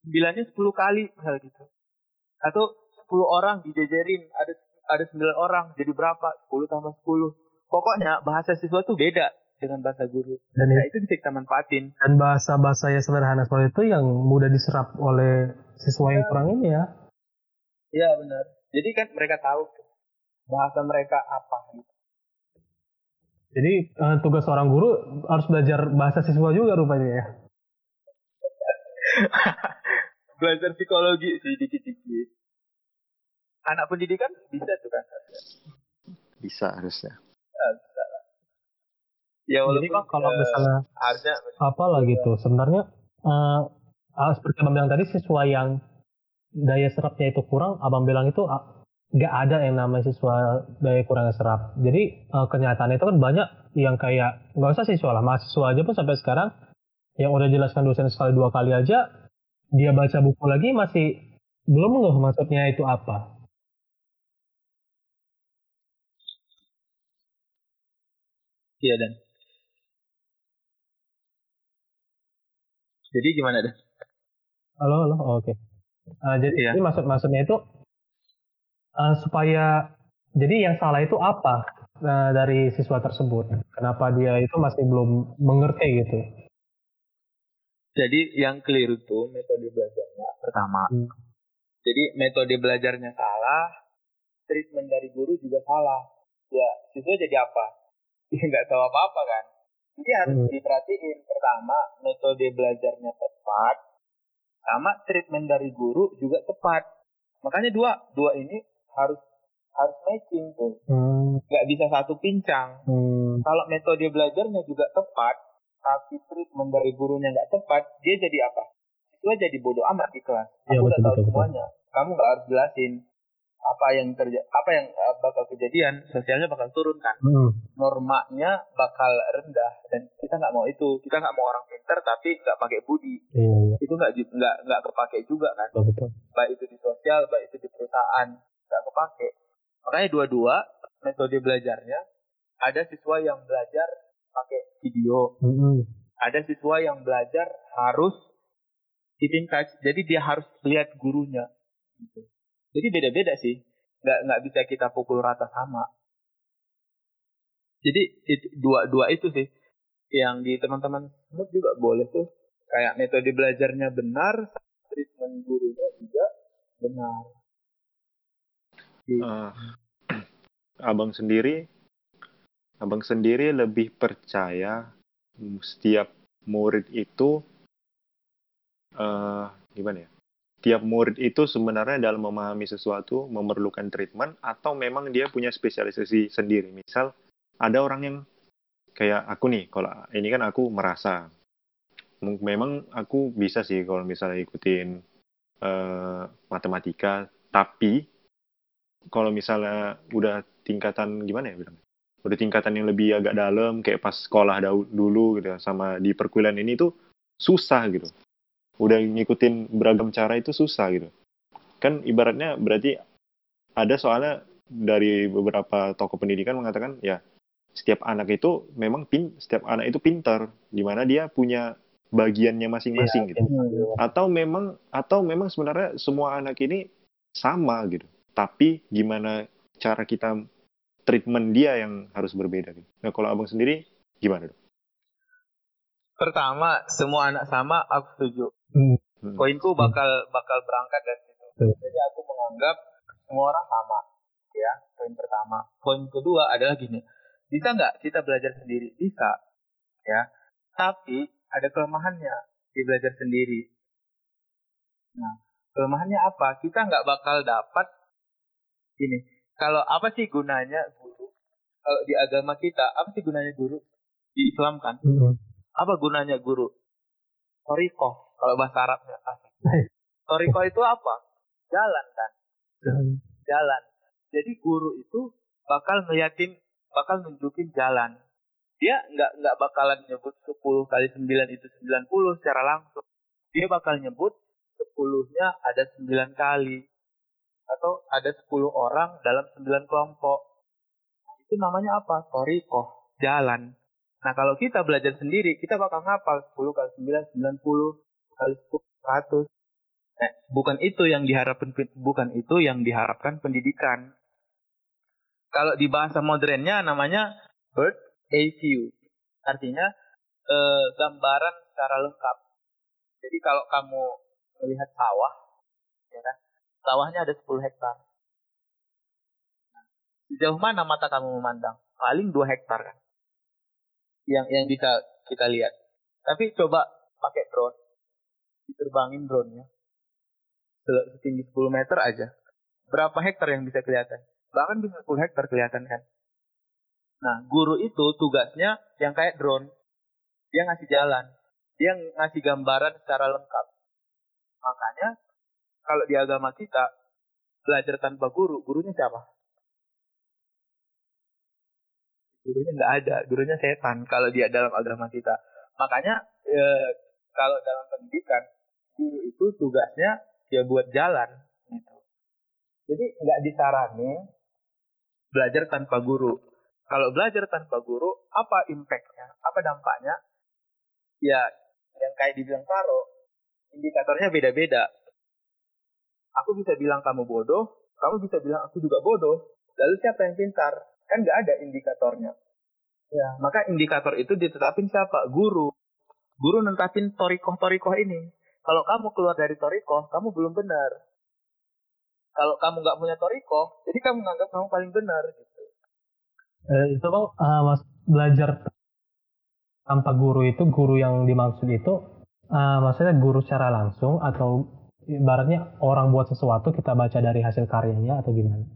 sembilannya 10 kali hal gitu. Atau 10 orang dijajarin ada ada 9 orang jadi berapa? 10 tambah 10 pokoknya bahasa siswa tuh beda dengan bahasa guru. Dan nah, itu bisa kita manfaatin. Dan bahasa-bahasa yang sederhana seperti itu yang mudah diserap oleh siswa yang kurang ini ya. Iya benar. Jadi kan mereka tahu bahasa mereka apa gitu. Jadi uh, tugas seorang guru harus belajar bahasa siswa juga rupanya ya. belajar psikologi sih dikit-dikit. Anak pendidikan bisa tuh kan? Bisa harusnya. Ya Jadi kalau misalnya harusnya apa lah gitu, sebenarnya uh, seperti abang bilang tadi siswa yang daya serapnya itu kurang, abang bilang itu nggak ada yang namanya siswa daya kurang serap. Jadi uh, kenyataan itu kan banyak yang kayak nggak usah siswa lah, mahasiswa aja pun sampai sekarang yang udah jelaskan dosen sekali dua kali aja dia baca buku lagi masih belum nggak maksudnya itu apa. Iya dan. Jadi gimana dan? Halo halo, oh, oke. Okay. Uh, jadi, iya. jadi maksud maksudnya itu uh, supaya jadi yang salah itu apa uh, dari siswa tersebut? Kenapa dia itu masih belum mengerti gitu? Jadi yang keliru tuh metode belajarnya pertama. Hmm. Jadi metode belajarnya salah, treatment dari guru juga salah. Ya siswa jadi apa? Dia nggak tahu apa-apa kan? Jadi harus hmm. diperhatiin pertama metode belajarnya tepat, sama treatment dari guru juga tepat. Makanya dua dua ini harus harus matching tuh. Hmm. Gak bisa satu pincang. Hmm. Kalau metode belajarnya juga tepat, tapi treatment dari gurunya nggak tepat, dia jadi apa? Siswa jadi bodoh amat di kelas. Aku ya, udah tahu betul, semuanya. Betul. Kamu nggak harus jelasin apa yang terjadi, apa yang uh, bakal kejadian, sosialnya bakal turun kan. Hmm. Normanya bakal rendah dan kita nggak mau itu. Kita nggak mau orang pinter tapi nggak pakai budi. Ya. Itu nggak nggak nggak kepake juga kan. Betul, betul. Baik itu di sosial, baik itu di perusahaan nggak kepake. Makanya dua-dua metode belajarnya ada siswa yang belajar pakai video. Mm-hmm. Ada siswa yang belajar harus keeping touch, jadi dia harus lihat gurunya. Gitu. Jadi beda-beda sih, nggak nggak bisa kita pukul rata sama. Jadi itu, dua dua itu sih yang di teman-teman semut juga boleh tuh kayak metode belajarnya benar, treatment gurunya juga benar. Uh, abang sendiri abang sendiri lebih percaya setiap murid itu uh, gimana ya? Tiap murid itu sebenarnya dalam memahami sesuatu memerlukan treatment atau memang dia punya spesialisasi sendiri. Misal ada orang yang kayak aku nih, kalau ini kan aku merasa memang aku bisa sih kalau misalnya ikutin uh, matematika, tapi kalau misalnya udah tingkatan gimana ya bilang? udah tingkatan yang lebih agak dalam kayak pas sekolah dulu gitu sama di perkuliahan ini tuh susah gitu udah ngikutin beragam cara itu susah gitu kan ibaratnya berarti ada soalnya dari beberapa tokoh pendidikan mengatakan ya setiap anak itu memang pin setiap anak itu pintar di mana dia punya bagiannya masing-masing ya, gitu ya. atau memang atau memang sebenarnya semua anak ini sama gitu tapi gimana cara kita treatment dia yang harus berbeda. Gitu. Nah kalau abang sendiri gimana dong? Pertama, semua anak sama, aku setuju. Hmm. Poinku bakal bakal berangkat dari situ. Hmm. Jadi aku menganggap semua orang sama, ya. Poin pertama. Poin kedua adalah gini, bisa nggak kita belajar sendiri? Bisa, ya. Tapi ada kelemahannya di belajar sendiri. Nah, kelemahannya apa? Kita nggak bakal dapat ini. Kalau apa sih gunanya kalau di agama kita apa sih gunanya guru di Islam kan mm-hmm. apa gunanya guru toriko kalau bahasa Arabnya asik toriko itu apa? Jalan kan? Jalan. Jadi guru itu bakal ngeliatin bakal nunjukin jalan. Dia nggak nggak bakalan nyebut 10 kali 9 itu 90 secara langsung. Dia bakal nyebut 10-nya ada 9 kali. Atau ada 10 orang dalam 9 kelompok. Itu namanya apa? Toriko, jalan. Nah kalau kita belajar sendiri, kita bakal ngapal 10 kali 9, 90, kali 10, 100. Nah, bukan itu yang diharapkan bukan itu yang diharapkan pendidikan. Kalau di bahasa modernnya namanya bird eye view. Artinya eh, gambaran secara lengkap. Jadi kalau kamu melihat sawah, ya kan, sawahnya ada 10 hektar. Sejauh mana mata kamu memandang? Paling dua hektar kan. Yang yang bisa kita lihat. Tapi coba pakai drone. Diterbangin drone-nya. Setinggi 10 meter aja. Berapa hektar yang bisa kelihatan? Bahkan bisa 10 hektar kelihatan kan. Nah, guru itu tugasnya yang kayak drone. Dia ngasih jalan. Dia ngasih gambaran secara lengkap. Makanya, kalau di agama kita, belajar tanpa guru, gurunya siapa? Gurunya nggak ada, gurunya setan kalau dia dalam agama kita. Makanya, e, kalau dalam pendidikan, guru itu tugasnya dia buat jalan. Gitu. Jadi nggak disarani belajar tanpa guru kalau belajar tanpa guru, apa impactnya? Apa dampaknya? Ya, yang kayak dibilang Taro, indikatornya beda-beda. Aku bisa bilang kamu bodoh, kamu bisa bilang aku juga bodoh. Lalu siapa yang pintar? Kan nggak ada indikatornya. Ya, maka indikator itu ditetapin siapa? Guru. Guru nentapin torikoh-torikoh ini. Kalau kamu keluar dari torikoh, kamu belum benar. Kalau kamu nggak punya torikoh, jadi kamu menganggap kamu paling benar. Gitu eh, itu bang uh, mas belajar tanpa guru itu guru yang dimaksud itu uh, maksudnya guru secara langsung atau ibaratnya orang buat sesuatu kita baca dari hasil karyanya atau gimana?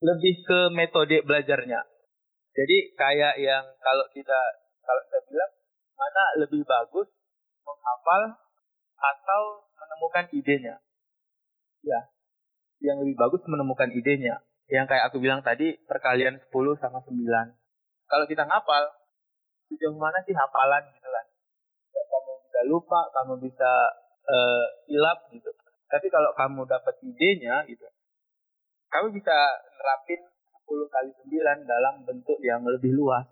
Lebih ke metode belajarnya. Jadi kayak yang kalau kita kalau kita bilang mana lebih bagus menghafal atau menemukan idenya. Ya, yang lebih bagus menemukan idenya yang kayak aku bilang tadi perkalian 10 sama 9. Kalau kita ngapal, sejauh mana sih hafalan gitu kan? Kamu bisa lupa, kamu bisa uh, hilap gitu. Tapi kalau kamu dapat idenya gitu, kamu bisa nerapin 10 kali 9 dalam bentuk yang lebih luas.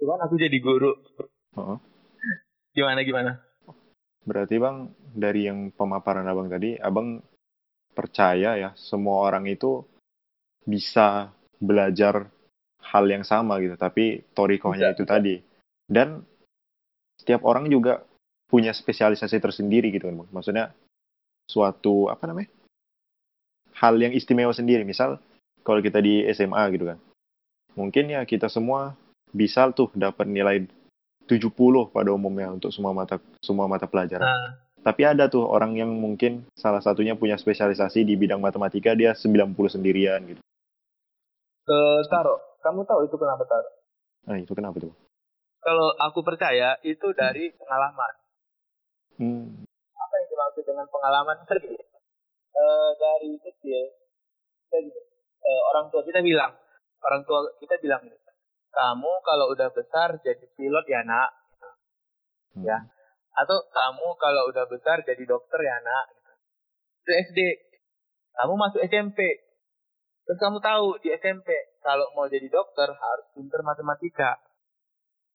Cuman aku jadi guru. Oh. Gimana gimana? Berarti bang dari yang pemaparan abang tadi, abang percaya ya semua orang itu bisa belajar hal yang sama gitu tapi torikohnya itu tadi. Dan setiap orang juga punya spesialisasi tersendiri gitu kan maksudnya suatu apa namanya hal yang istimewa sendiri. Misal kalau kita di SMA gitu kan mungkin ya kita semua bisa tuh dapat nilai 70 pada umumnya untuk semua mata semua mata pelajaran. Nah, tapi ada tuh orang yang mungkin salah satunya punya spesialisasi di bidang matematika, dia 90 sendirian gitu. Uh, Taro, kamu tahu itu kenapa Taro? Nah, itu kenapa tuh? Kalau aku percaya itu dari hmm. pengalaman. Hmm. Apa yang dimaksud dengan pengalaman? Tadi, uh, dari kecil, kita uh, orang tua kita bilang, orang tua kita bilang kamu kalau udah besar jadi pilot ya nak, hmm. ya. Atau kamu kalau udah besar jadi dokter ya nak. Gitu. itu SD kamu masuk SMP terus kamu tahu di SMP kalau mau jadi dokter harus pinter matematika.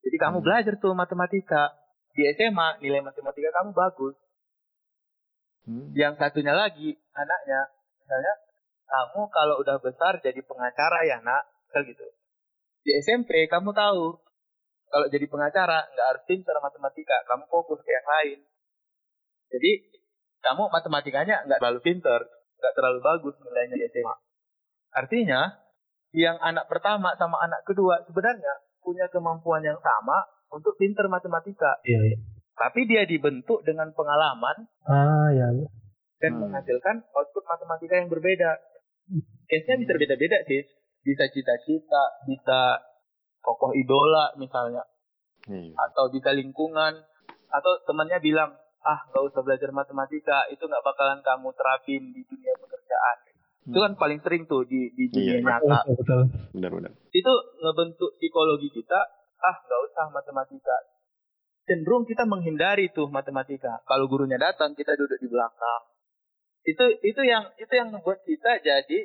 Jadi kamu hmm. belajar tuh matematika. Di SMA nilai matematika kamu bagus. Hmm. yang satunya lagi anaknya. Misalnya kamu kalau udah besar jadi pengacara ya nak. Gitu di SMP kamu tahu kalau jadi pengacara nggak harus pintar matematika, kamu fokus ke yang lain. Jadi kamu matematikanya nggak terlalu pintar, nggak terlalu bagus nilainya di SMA. Artinya yang anak pertama sama anak kedua sebenarnya punya kemampuan yang sama untuk pintar matematika. Iya, iya. Tapi dia dibentuk dengan pengalaman. Ah, ya. Dan hmm. menghasilkan output matematika yang berbeda. Case-nya bisa beda-beda sih. Bisa cita-cita, bisa tokoh idola misalnya. Iya. atau bisa lingkungan. Atau temannya bilang ah nggak usah belajar matematika itu nggak bakalan kamu terapin di dunia pekerjaan. Hmm. itu kan paling sering tuh di di dunia iya, nyata. betul. benar-benar itu ngebentuk psikologi kita ah nggak usah matematika. Cenderung kita menghindari tuh matematika. Kalau gurunya datang kita duduk di belakang. Itu itu yang itu yang membuat kita jadi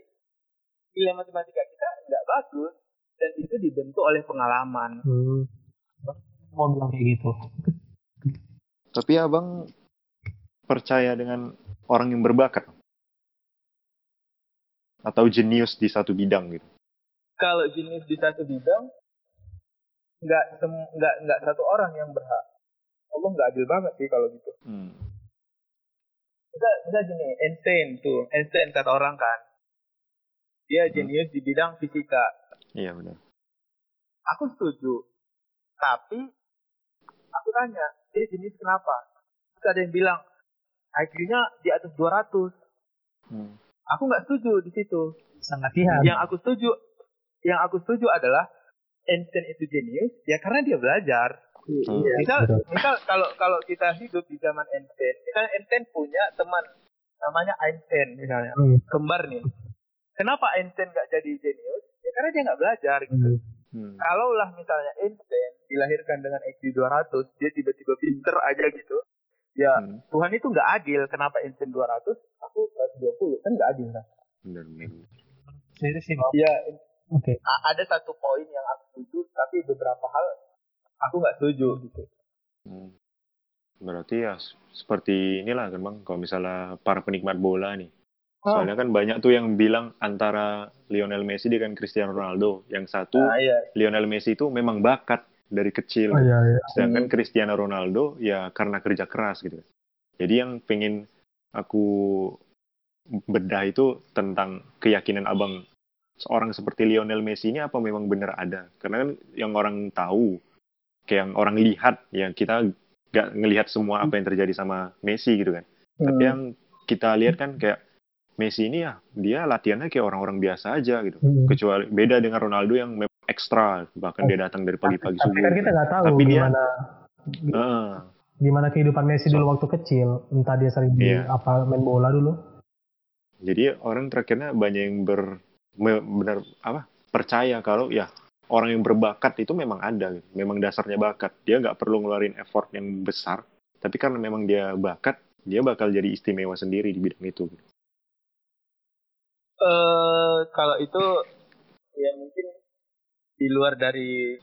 nilai matematika kita nggak bagus dan itu dibentuk oleh pengalaman. Hmm. Mau bilang kayak gitu. Tapi abang percaya dengan orang yang berbakat atau jenius di satu bidang gitu? Kalau jenius di satu bidang, nggak nggak nggak satu orang yang berhak. Allah nggak adil banget sih kalau gitu. Hmm. Bisa, bisa gini, Einstein tuh, Einstein kata orang kan, dia jenius di bidang fisika. Iya benar. Aku setuju. Tapi aku tanya, dia jenius kenapa? Terus ada yang bilang IQ-nya di atas 200. Hmm. Aku nggak setuju di situ. Sangat lihat. Yang aku setuju, yang aku setuju adalah Einstein itu jenius ya karena dia belajar. Hmm. Misal, betul. misal kalau kalau kita hidup di zaman Einstein, misalnya Einstein punya teman namanya Einstein misalnya, Hmm. kembar nih. Kenapa Einstein nggak jadi jenius? Ya karena dia nggak belajar gitu. Hmm. Hmm. Kalaulah misalnya Einstein dilahirkan dengan IQ 200, dia tiba-tiba pinter aja gitu. Ya, Hmm. Tuhan itu nggak adil. Kenapa Einstein 200, aku 120? Kan nggak adil kan? Benar benar. Serius sih. Ya, Oke. ada satu poin yang aku setuju, tapi beberapa hal aku nggak setuju gitu. Hmm. Berarti ya seperti inilah kan bang, kalau misalnya para penikmat bola nih. Oh. Soalnya kan banyak tuh yang bilang antara Lionel Messi dengan Cristiano Ronaldo. Yang satu, Nah, iya. Lionel Messi itu memang bakat dari kecil. Oh iya, iya. Sedangkan Cristiano Ronaldo ya karena kerja keras gitu. Jadi yang pengen aku bedah itu tentang keyakinan abang seorang seperti Lionel Messi ini apa memang benar ada? Karena kan yang orang tahu, kayak yang orang lihat, ya kita nggak ngelihat semua apa yang terjadi sama Messi gitu kan. Tapi Hmm. yang kita lihat kan kayak Messi ini ya dia latihannya kayak orang-orang biasa aja gitu. Hmm. Kecuali beda dengan Ronaldo yang memang ekstra, bahkan dia datang dari pagi-pagi Tapi subuh. kan kita nggak tahu Tapi dia- gimana Heeh. gimana kehidupan Messi dulu waktu kecil. Entah dia sering di Iya. apa main bola dulu. Jadi orang terakhirnya banyak yang ber benar apa percaya kalau ya orang yang berbakat itu memang ada, gitu. memang dasarnya bakat. Dia nggak perlu ngeluarin effort yang besar, tapi karena memang dia bakat, dia bakal jadi istimewa sendiri di bidang itu. Eh, kalau itu ya mungkin di luar dari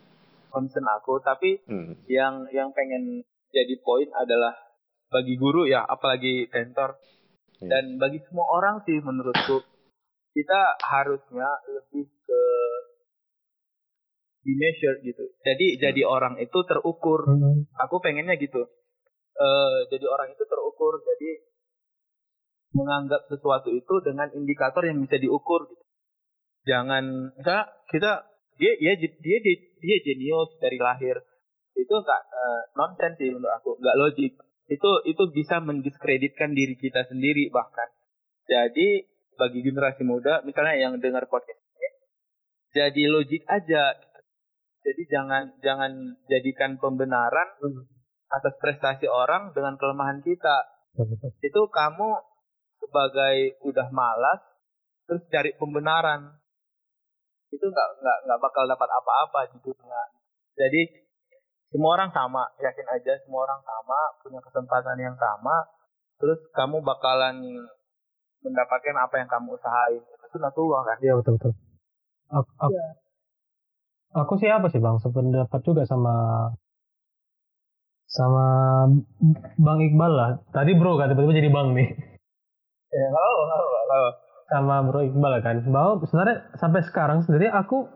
concern aku, tapi Hmm. yang yang pengen jadi poin adalah bagi guru ya, apalagi mentor Iya. dan bagi semua orang sih menurutku kita harusnya lebih ke di measure gitu. Jadi jadi orang itu terukur. Hmm. Aku pengennya gitu. Eh, jadi orang itu terukur. Jadi menganggap sesuatu itu dengan indikator yang bisa diukur gitu. Jangan misalnya kita dia dia dia dia, dia jenius dari lahir. Itu enggak nonsense sih menurut aku, enggak logik. Itu itu bisa mendiskreditkan diri kita sendiri bahkan. Jadi bagi generasi muda misalnya yang dengar podcast ini jadi logik aja gitu. Jadi jangan jangan jadikan pembenaran atas prestasi orang dengan kelemahan kita. Betul. Itu kamu sebagai udah malas terus cari pembenaran. Itu nggak nggak nggak bakal dapat apa-apa di dunia. Jadi semua orang sama, yakin aja semua orang sama, punya kesempatan yang sama. Terus kamu bakalan mendapatkan apa yang kamu usahain. Itu sunatullah kan. Iya betul betul. Aku, aku, aku sih apa sih bang? Sependapat juga sama sama Bang Iqbal lah. Tadi bro kan tiba-tiba jadi bang nih. Ya, kalau kalau Sama bro Iqbal kan. Bahwa sebenarnya sampai sekarang sendiri aku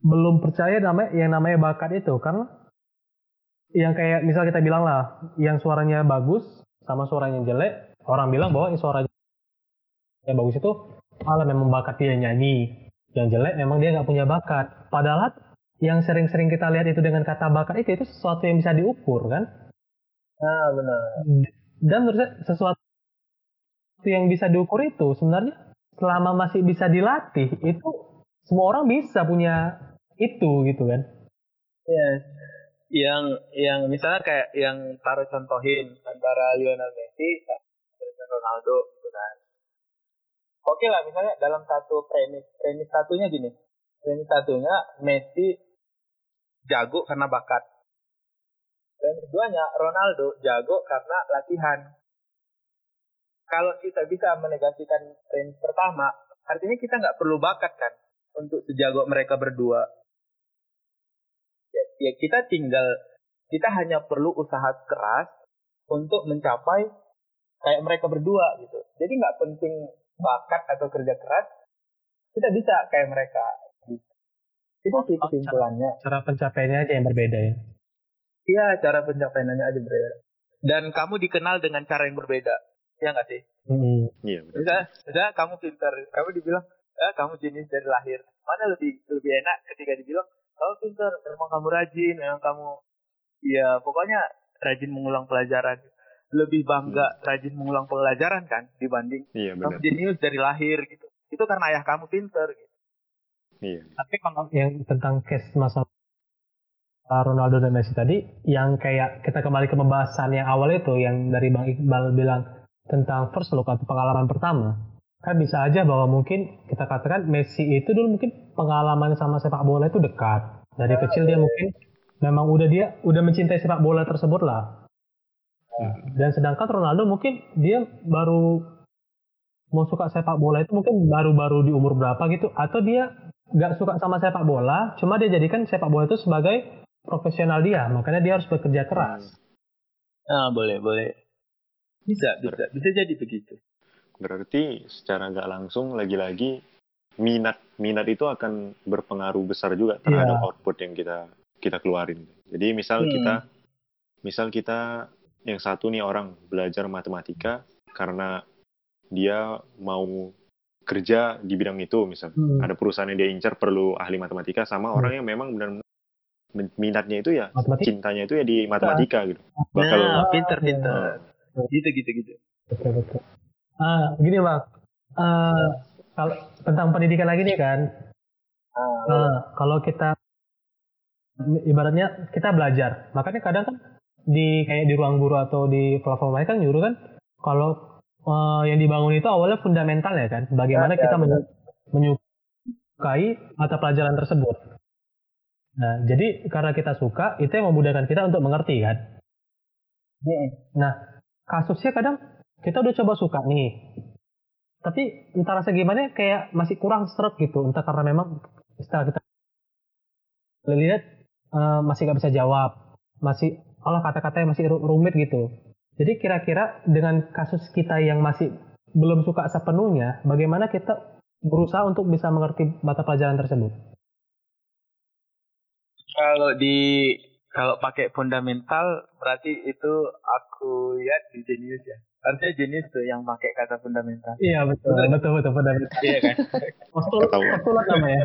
belum percaya namanya yang namanya bakat itu. Karena yang kayak misal kita bilang lah yang suaranya bagus sama suaranya jelek orang bilang bahwa yang suaranya yang bagus itu malah memang bakat dia nyanyi. Yang jelek memang dia nggak punya bakat. Padahal yang sering-sering kita lihat itu dengan kata bakat itu itu sesuatu yang bisa diukur kan? Nah benar. dan menurut saya sesuatu yang bisa diukur itu sebenarnya selama masih bisa dilatih itu semua orang bisa punya itu gitu kan Yes. Yang yang misalnya kayak yang taruh contohin antara Lionel Messi dan Ronaldo gitu kan. Oke lah misalnya dalam satu premis, premis satunya gini. Premis satunya Messi jago karena bakat. Premis keduanya Ronaldo jago karena latihan. Kalau kita bisa menegasikan premis pertama, artinya kita nggak perlu bakat kan untuk sejago mereka berdua ya, ya kita tinggal kita hanya perlu usaha keras untuk mencapai kayak mereka berdua gitu. Jadi nggak penting bakat atau kerja keras, kita bisa kayak mereka. Itu sih kesimpulannya. cara pencapaiannya aja yang berbeda ya Iya, cara pencapaiannya aja berbeda. Dan kamu dikenal dengan cara yang berbeda. Iya nggak sih? Hmm. Iya benar. Misalnya, misalnya kamu pintar, kamu dibilang, eh, kamu jenius dari lahir. Mana lebih lebih enak ketika dibilang kamu pintar, memang kamu rajin, memang kamu ya pokoknya rajin mengulang pelajaran. Lebih bangga hmm. rajin mengulang pelajaran kan dibanding iya, kamu jenius dari lahir gitu. Itu karena ayah kamu pintar gitu. Iya. Tapi kalau yang tentang case masa Ronaldo dan Messi tadi, yang kayak kita kembali ke pembahasan yang awal itu, yang dari Bang Iqbal bilang tentang first look atau pengalaman pertama, kan bisa aja bahwa mungkin kita katakan Messi itu dulu mungkin pengalaman sama sepak bola itu dekat. Dari kecil dia mungkin memang udah dia udah mencintai sepak bola tersebut lah. Dan sedangkan Ronaldo mungkin dia baru mau suka sepak bola itu mungkin baru-baru di umur berapa gitu. Atau dia nggak suka sama sepak bola cuma dia jadikan sepak bola itu sebagai profesional dia. Makanya dia harus bekerja keras. Ah boleh boleh bisa bisa bisa jadi begitu Berarti secara nggak langsung lagi-lagi minat minat itu akan berpengaruh besar juga terhadap yeah. output yang kita kita keluarin. Jadi misal hmm. kita misal kita yang satu nih orang belajar matematika karena dia mau kerja di bidang itu misal hmm. ada perusahaan yang dia incar perlu ahli matematika sama hmm. orang yang memang benar minatnya itu ya matematika. cintanya itu ya di matematika gitu bakal nah, pinter pinter uh, gitu gitu gitu. Betul betul. Uh, gini bang, uh, kalau tentang pendidikan lagi nih kan, uh, kalau kita ibaratnya kita belajar, makanya kadang kan di kayak di ruang guru atau di platform lain kan nyuruh kan kalau uh, yang dibangun itu awalnya fundamental ya kan, bagaimana kita menyukai mata pelajaran tersebut. Nah, jadi karena kita suka, itu yang memudahkan kita untuk mengerti kan. Nah, kasusnya kadang kita udah coba suka nih. Tapi entah rasa gimana kayak masih kurang seret gitu. Entah karena memang setelah kita lihat uh, masih nggak bisa jawab. Masih Allah kata-katanya masih rumit gitu. Jadi kira-kira dengan kasus kita yang masih belum suka sepenuhnya bagaimana kita berusaha untuk bisa mengerti mata pelajaran tersebut? Kalau di kalau pakai fundamental berarti itu aku lihat di jenius ya Artinya jenis tuh yang pakai kata fundamental. Iya betul, betul betul, betul fundamental. iya kan. Postulat, postulat namanya.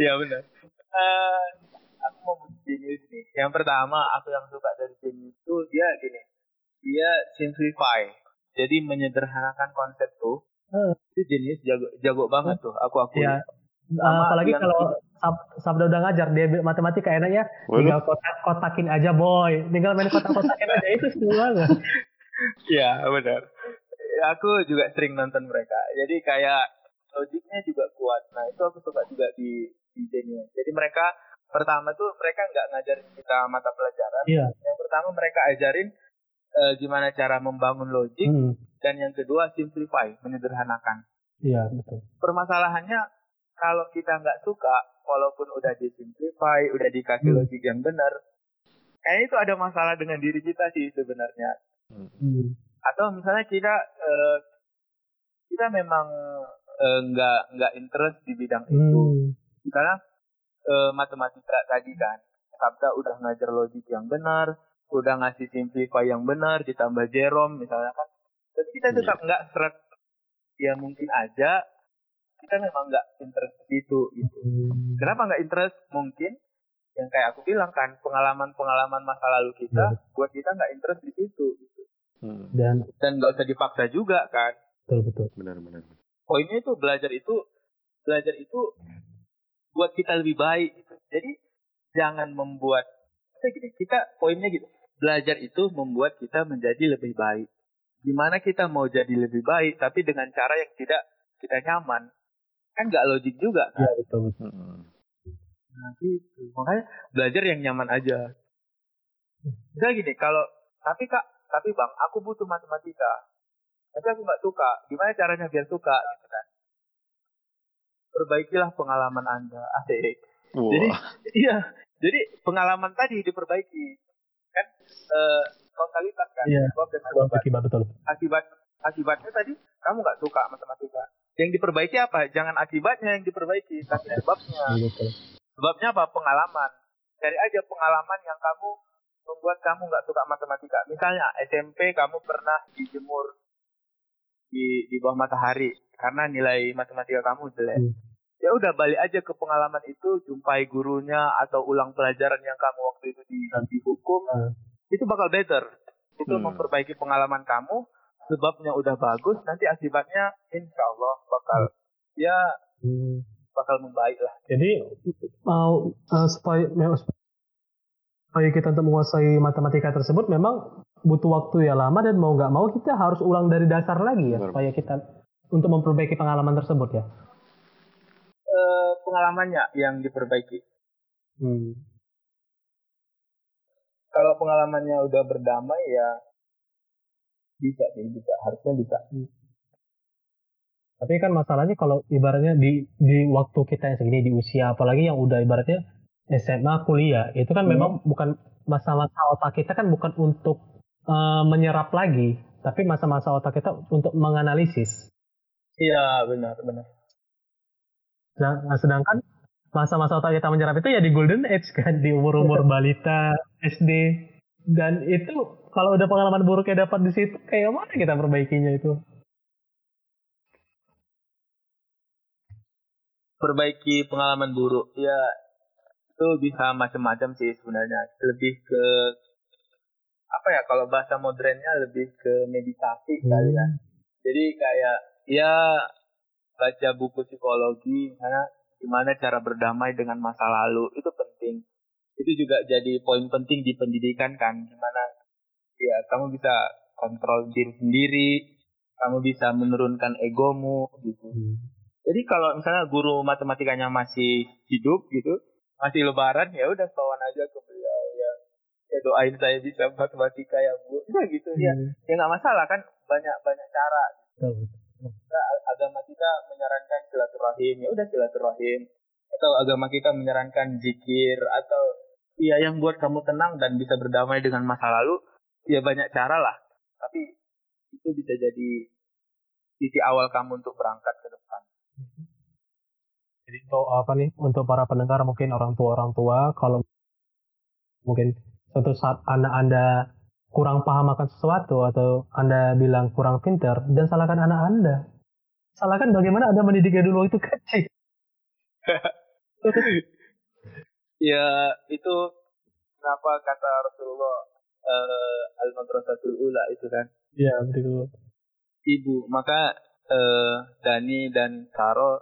Iya benar. Uh, aku mau jenius nih. Yang pertama aku yang suka dari jenius itu dia gini, dia simplify. Jadi menyederhanakan konsep tuh. Uh. Itu jenius jago jago banget tuh. Aku aku. Iya. Uh, apalagi kalau sab, Sabda udah ngajar dia matematika enaknya tinggal kotak kotakin aja boy tinggal main kotak kotakin aja itu semua Iya benar. Aku juga sering nonton mereka. Jadi kayak logiknya juga kuat. Nah itu aku suka juga di di Genius. Jadi mereka pertama tuh mereka nggak ngajarin kita mata pelajaran. Iya. Yang pertama mereka ajarin uh, gimana cara membangun logik. Hmm. Dan yang kedua simplify, menyederhanakan. Iya betul. Permasalahannya kalau kita nggak suka, walaupun udah disimplify, udah dikasih hmm. logik yang benar, kayaknya itu ada masalah dengan diri kita sih sebenarnya. Hmm. Atau misalnya kita uh, kita memang uh, nggak nggak interest di bidang hmm. itu. Misalnya uh, matematika tadi kan, Sabda udah ngajar logik yang benar, udah ngasih simplify yang benar, ditambah Jerome misalnya kan. Tapi kita tetap yeah. nggak seret. Ya mungkin aja kita memang nggak interest di situ gitu. Hmm. Kenapa nggak interest? Mungkin yang kayak aku bilang kan pengalaman-pengalaman masa lalu kita yeah. buat kita nggak interest di situ gitu. hmm. dan dan nggak usah dipaksa juga kan betul betul benar benar poinnya itu belajar itu belajar itu buat kita lebih baik gitu. jadi jangan membuat gini kita poinnya gitu belajar itu membuat kita menjadi lebih baik gimana kita mau jadi lebih baik tapi dengan cara yang tidak kita nyaman kan nggak logik juga kan ya, betul betul hmm. Nah gitu. Makanya belajar yang nyaman aja. Misalnya gini, kalau tapi kak, tapi bang, aku butuh matematika. Tapi aku nggak suka. Gimana caranya biar suka? Gitu kan. Perbaikilah pengalaman anda. Asik. Wow. Jadi iya. Jadi pengalaman tadi diperbaiki. Kan eh, kausalitas kan. Sebab dan akibat. Akibat betul. Akibat akibatnya tadi kamu nggak suka matematika. Yang diperbaiki apa? Jangan akibatnya yang diperbaiki, tapi sebabnya. Iya. Sebabnya apa? Pengalaman. Cari aja pengalaman yang kamu membuat kamu nggak suka matematika. Misalnya SMP kamu pernah dijemur di di bawah matahari karena nilai matematika kamu jelek. Hmm. Ya udah balik aja ke pengalaman itu, jumpai gurunya atau ulang pelajaran yang kamu waktu itu di di hukum. Hmm. Itu bakal better. Itu Hmm. memperbaiki pengalaman kamu, sebabnya udah bagus, nanti akibatnya insya Allah bakal ya Hmm. bakal membaik lah. Jadi mau eh, supaya supaya kita untuk menguasai matematika tersebut memang butuh waktu ya lama dan mau nggak mau kita harus ulang dari dasar lagi ya Benar. supaya kita untuk memperbaiki pengalaman tersebut ya. Eh, pengalamannya yang diperbaiki. Hmm. Kalau pengalamannya udah berdamai ya bisa sih, bisa. Harusnya bisa. Tapi kan masalahnya kalau ibaratnya di di waktu kita yang segini di usia apalagi yang udah ibaratnya SMA kuliah itu kan Hmm. memang bukan masa-masa otak kita kan bukan untuk eh, menyerap lagi tapi masa-masa otak kita untuk menganalisis. Iya, benar, benar. Sedang- Nah, sedangkan masa-masa otak kita menyerap itu ya di golden age kan di umur-umur balita SD dan itu kalau udah pengalaman buruknya dapat di situ kayak mana kita perbaikinya itu? Perbaiki pengalaman buruk. Ya, itu bisa macam-macam sih sebenarnya. Lebih ke apa ya kalau bahasa modernnya lebih ke meditasi kali ya. Jadi kayak ya baca buku psikologi misalnya gimana cara berdamai dengan masa lalu itu penting. Itu juga jadi poin penting di pendidikan kan gimana ya kamu bisa kontrol diri sendiri, kamu bisa menurunkan egomu gitu. Jadi kalau misalnya guru matematikanya masih hidup gitu, masih lebaran ya udah kawan aja ke beliau ya. Ya doain saya bisa matematika ya Bu. Ya gitu ya. Hmm. Ya nggak masalah kan banyak banyak cara kita agama kita menyarankan silaturahim ya udah silaturahim atau agama kita menyarankan zikir atau ya yang buat kamu tenang dan bisa berdamai dengan masa lalu ya banyak cara lah. Tapi itu bisa jadi sisi awal kamu untuk berangkat ke depan. Jadi untuk apa nih untuk para pendengar mungkin orang tua orang tua kalau mungkin suatu saat anak anda kurang paham akan sesuatu atau anda bilang kurang pintar dan salahkan anak anda. Salahkan bagaimana anda mendidiknya dulu itu kecil. Ya itu kenapa kata Rasulullah eh, al madrasatul ula itu kan ya betul ibu maka eh, Dani dan Karo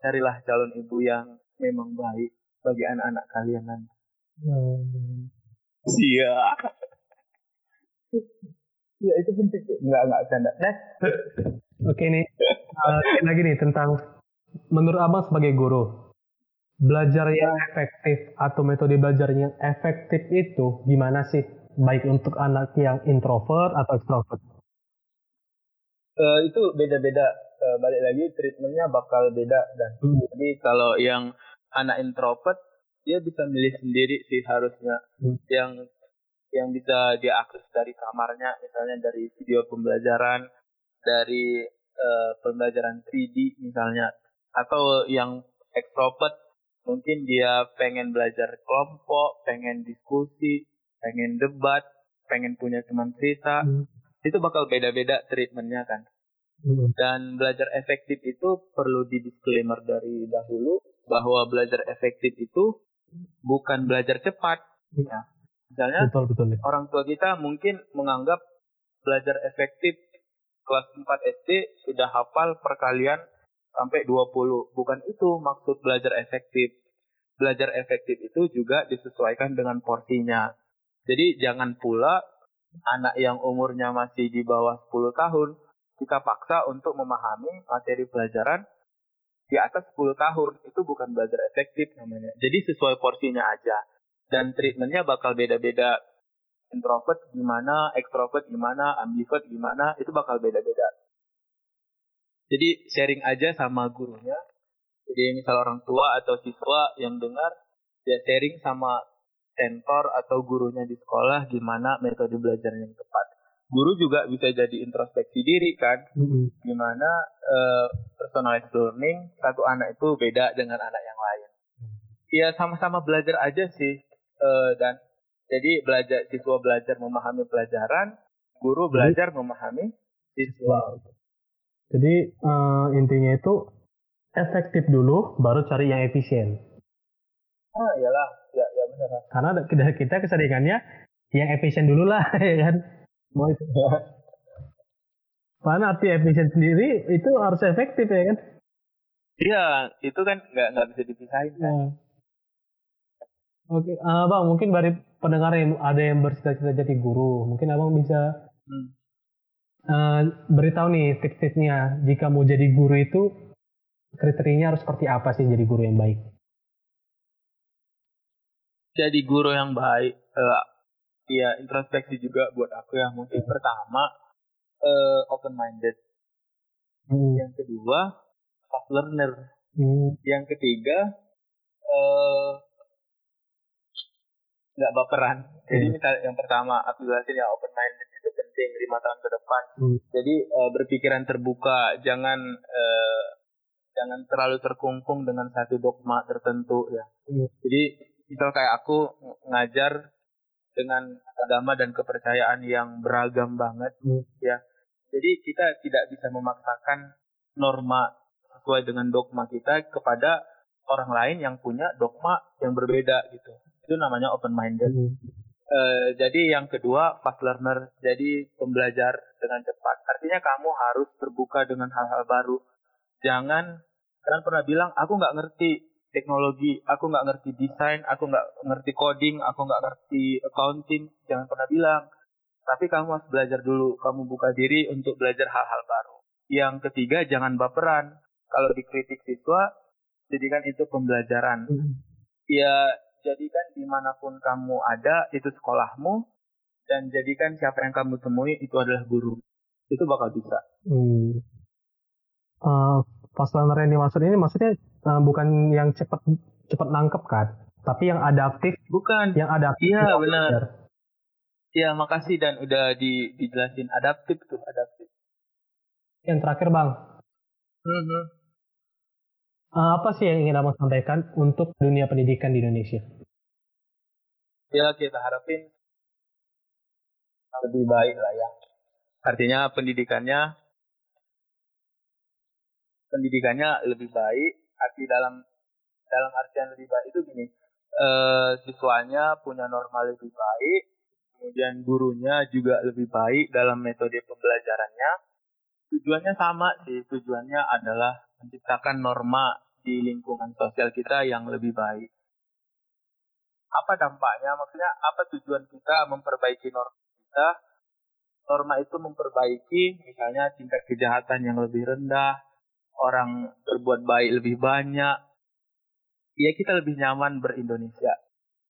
carilah calon ibu yang memang baik bagi anak-anak kalian nanti Hmm. Iya. ya itu penting. Enggak enggak canda. Nah, oke nih Eh, lagi nih tentang menurut abang sebagai guru belajar yang efektif atau metode belajar yang efektif itu gimana sih baik untuk anak yang introvert atau extrovert eh, itu beda-beda. Eh, balik lagi treatmentnya bakal beda dan Hmm. jadi kalau yang anak introvert dia bisa milih sendiri sih harusnya Hmm. yang yang bisa dia akses dari kamarnya misalnya dari video pembelajaran dari eh, pembelajaran 3D misalnya atau yang extrovert mungkin dia pengen belajar kelompok pengen diskusi pengen debat pengen punya teman cerita. Hmm. itu bakal beda-beda treatmentnya kan. Hmm. dan belajar efektif itu perlu di disclaimer dari dahulu bahwa belajar efektif itu bukan belajar cepat. Ya. Misalnya betul betul ya. orang tua kita mungkin menganggap belajar efektif kelas 4 SD sudah hafal perkalian sampai 20 bukan itu maksud belajar efektif. Belajar efektif itu juga disesuaikan dengan porsinya jadi jangan pula anak yang umurnya masih di bawah 10 tahun kita paksa untuk memahami materi pelajaran di atas 10 tahun itu bukan belajar efektif namanya. Jadi sesuai porsinya aja. Dan treatmentnya bakal beda-beda. Introvert gimana, extrovert gimana, ambivert gimana, itu bakal beda-beda. Jadi sharing aja sama gurunya. Jadi misal orang tua atau siswa yang dengar, ya sharing sama mentor atau gurunya di sekolah gimana metode belajar yang tepat. Guru juga bisa jadi introspeksi diri kan, Hmm. gimana eh, personalized learning satu anak itu beda dengan anak yang lain. Ya sama-sama belajar aja sih eh, dan jadi belajar siswa belajar memahami pelajaran, guru belajar memahami siswa. Jadi uh, intinya itu efektif dulu, baru cari yang efisien. Ah iyalah, ya ya. Karena kita keseringannya yang efisien dulu lah, ya kan? Mau itu. Karena arti efisien sendiri itu harus efektif ya kan? Iya, itu kan nggak nggak bisa dipisahin kan. Ya. Oke, uh, bang, mungkin dari pendengar yang ada yang bercita-cita jadi guru, mungkin abang bisa hmm. uh, beritahu nih tips-tipsnya jika mau jadi guru itu kriterianya harus seperti apa sih jadi guru yang baik? Jadi guru yang baik, uh, ya introspeksi juga buat aku ya. Mungkin hmm. pertama uh, open minded, hmm. yang kedua fast learner, hmm. yang ketiga uh, nggak baperan. Jadi hmm. misal yang pertama aku jelasin ya open minded itu penting lima tahun ke depan. Hmm. Jadi uh, berpikiran terbuka, jangan uh, jangan terlalu terkungkung dengan satu dogma tertentu ya. Hmm. Jadi misal kayak aku ngajar dengan agama dan kepercayaan yang beragam banget hmm. ya. Jadi kita tidak bisa memaksakan norma sesuai dengan dogma kita kepada orang lain yang punya dogma yang berbeda gitu itu namanya open minded. Hmm. Uh, jadi yang kedua fast learner, jadi pembelajar dengan cepat. Artinya kamu harus terbuka dengan hal-hal baru. Jangan kalian pernah bilang aku nggak ngerti teknologi, aku nggak ngerti desain, aku nggak ngerti coding, aku nggak ngerti accounting. Jangan pernah bilang. Tapi kamu harus belajar dulu. Kamu buka diri untuk belajar hal-hal baru. Yang ketiga jangan baperan. Kalau dikritik siswa, jadikan itu pembelajaran. Hmm. Ya jadikan di mana pun kamu ada itu sekolahmu dan jadikan siapa yang kamu temui itu adalah guru itu bakal bisa. Hmm. Uh, fast learner yang dimaksud ini maksudnya uh, bukan yang cepat cepat nangkep kan, tapi yang adaptif. Bukan. Yang adaptif. Iya benar. Iya makasih dan udah di, dijelasin adaptif tuh adaptif. Yang terakhir bang. Mm -hmm. Uh, apa sih yang ingin Abang sampaikan untuk dunia pendidikan di Indonesia? Ya kita harapin lebih baik lah ya. Artinya pendidikannya pendidikannya lebih baik. Arti dalam dalam artian lebih baik itu gini, eh, siswanya punya normal lebih baik, kemudian gurunya juga lebih baik dalam metode pembelajarannya. Tujuannya sama sih, tujuannya adalah menciptakan norma di lingkungan sosial kita yang lebih baik. Apa dampaknya? Maksudnya apa tujuan kita memperbaiki norma kita? Norma itu memperbaiki misalnya tingkat kejahatan yang lebih rendah, orang berbuat baik lebih banyak. Ya kita lebih nyaman berindonesia.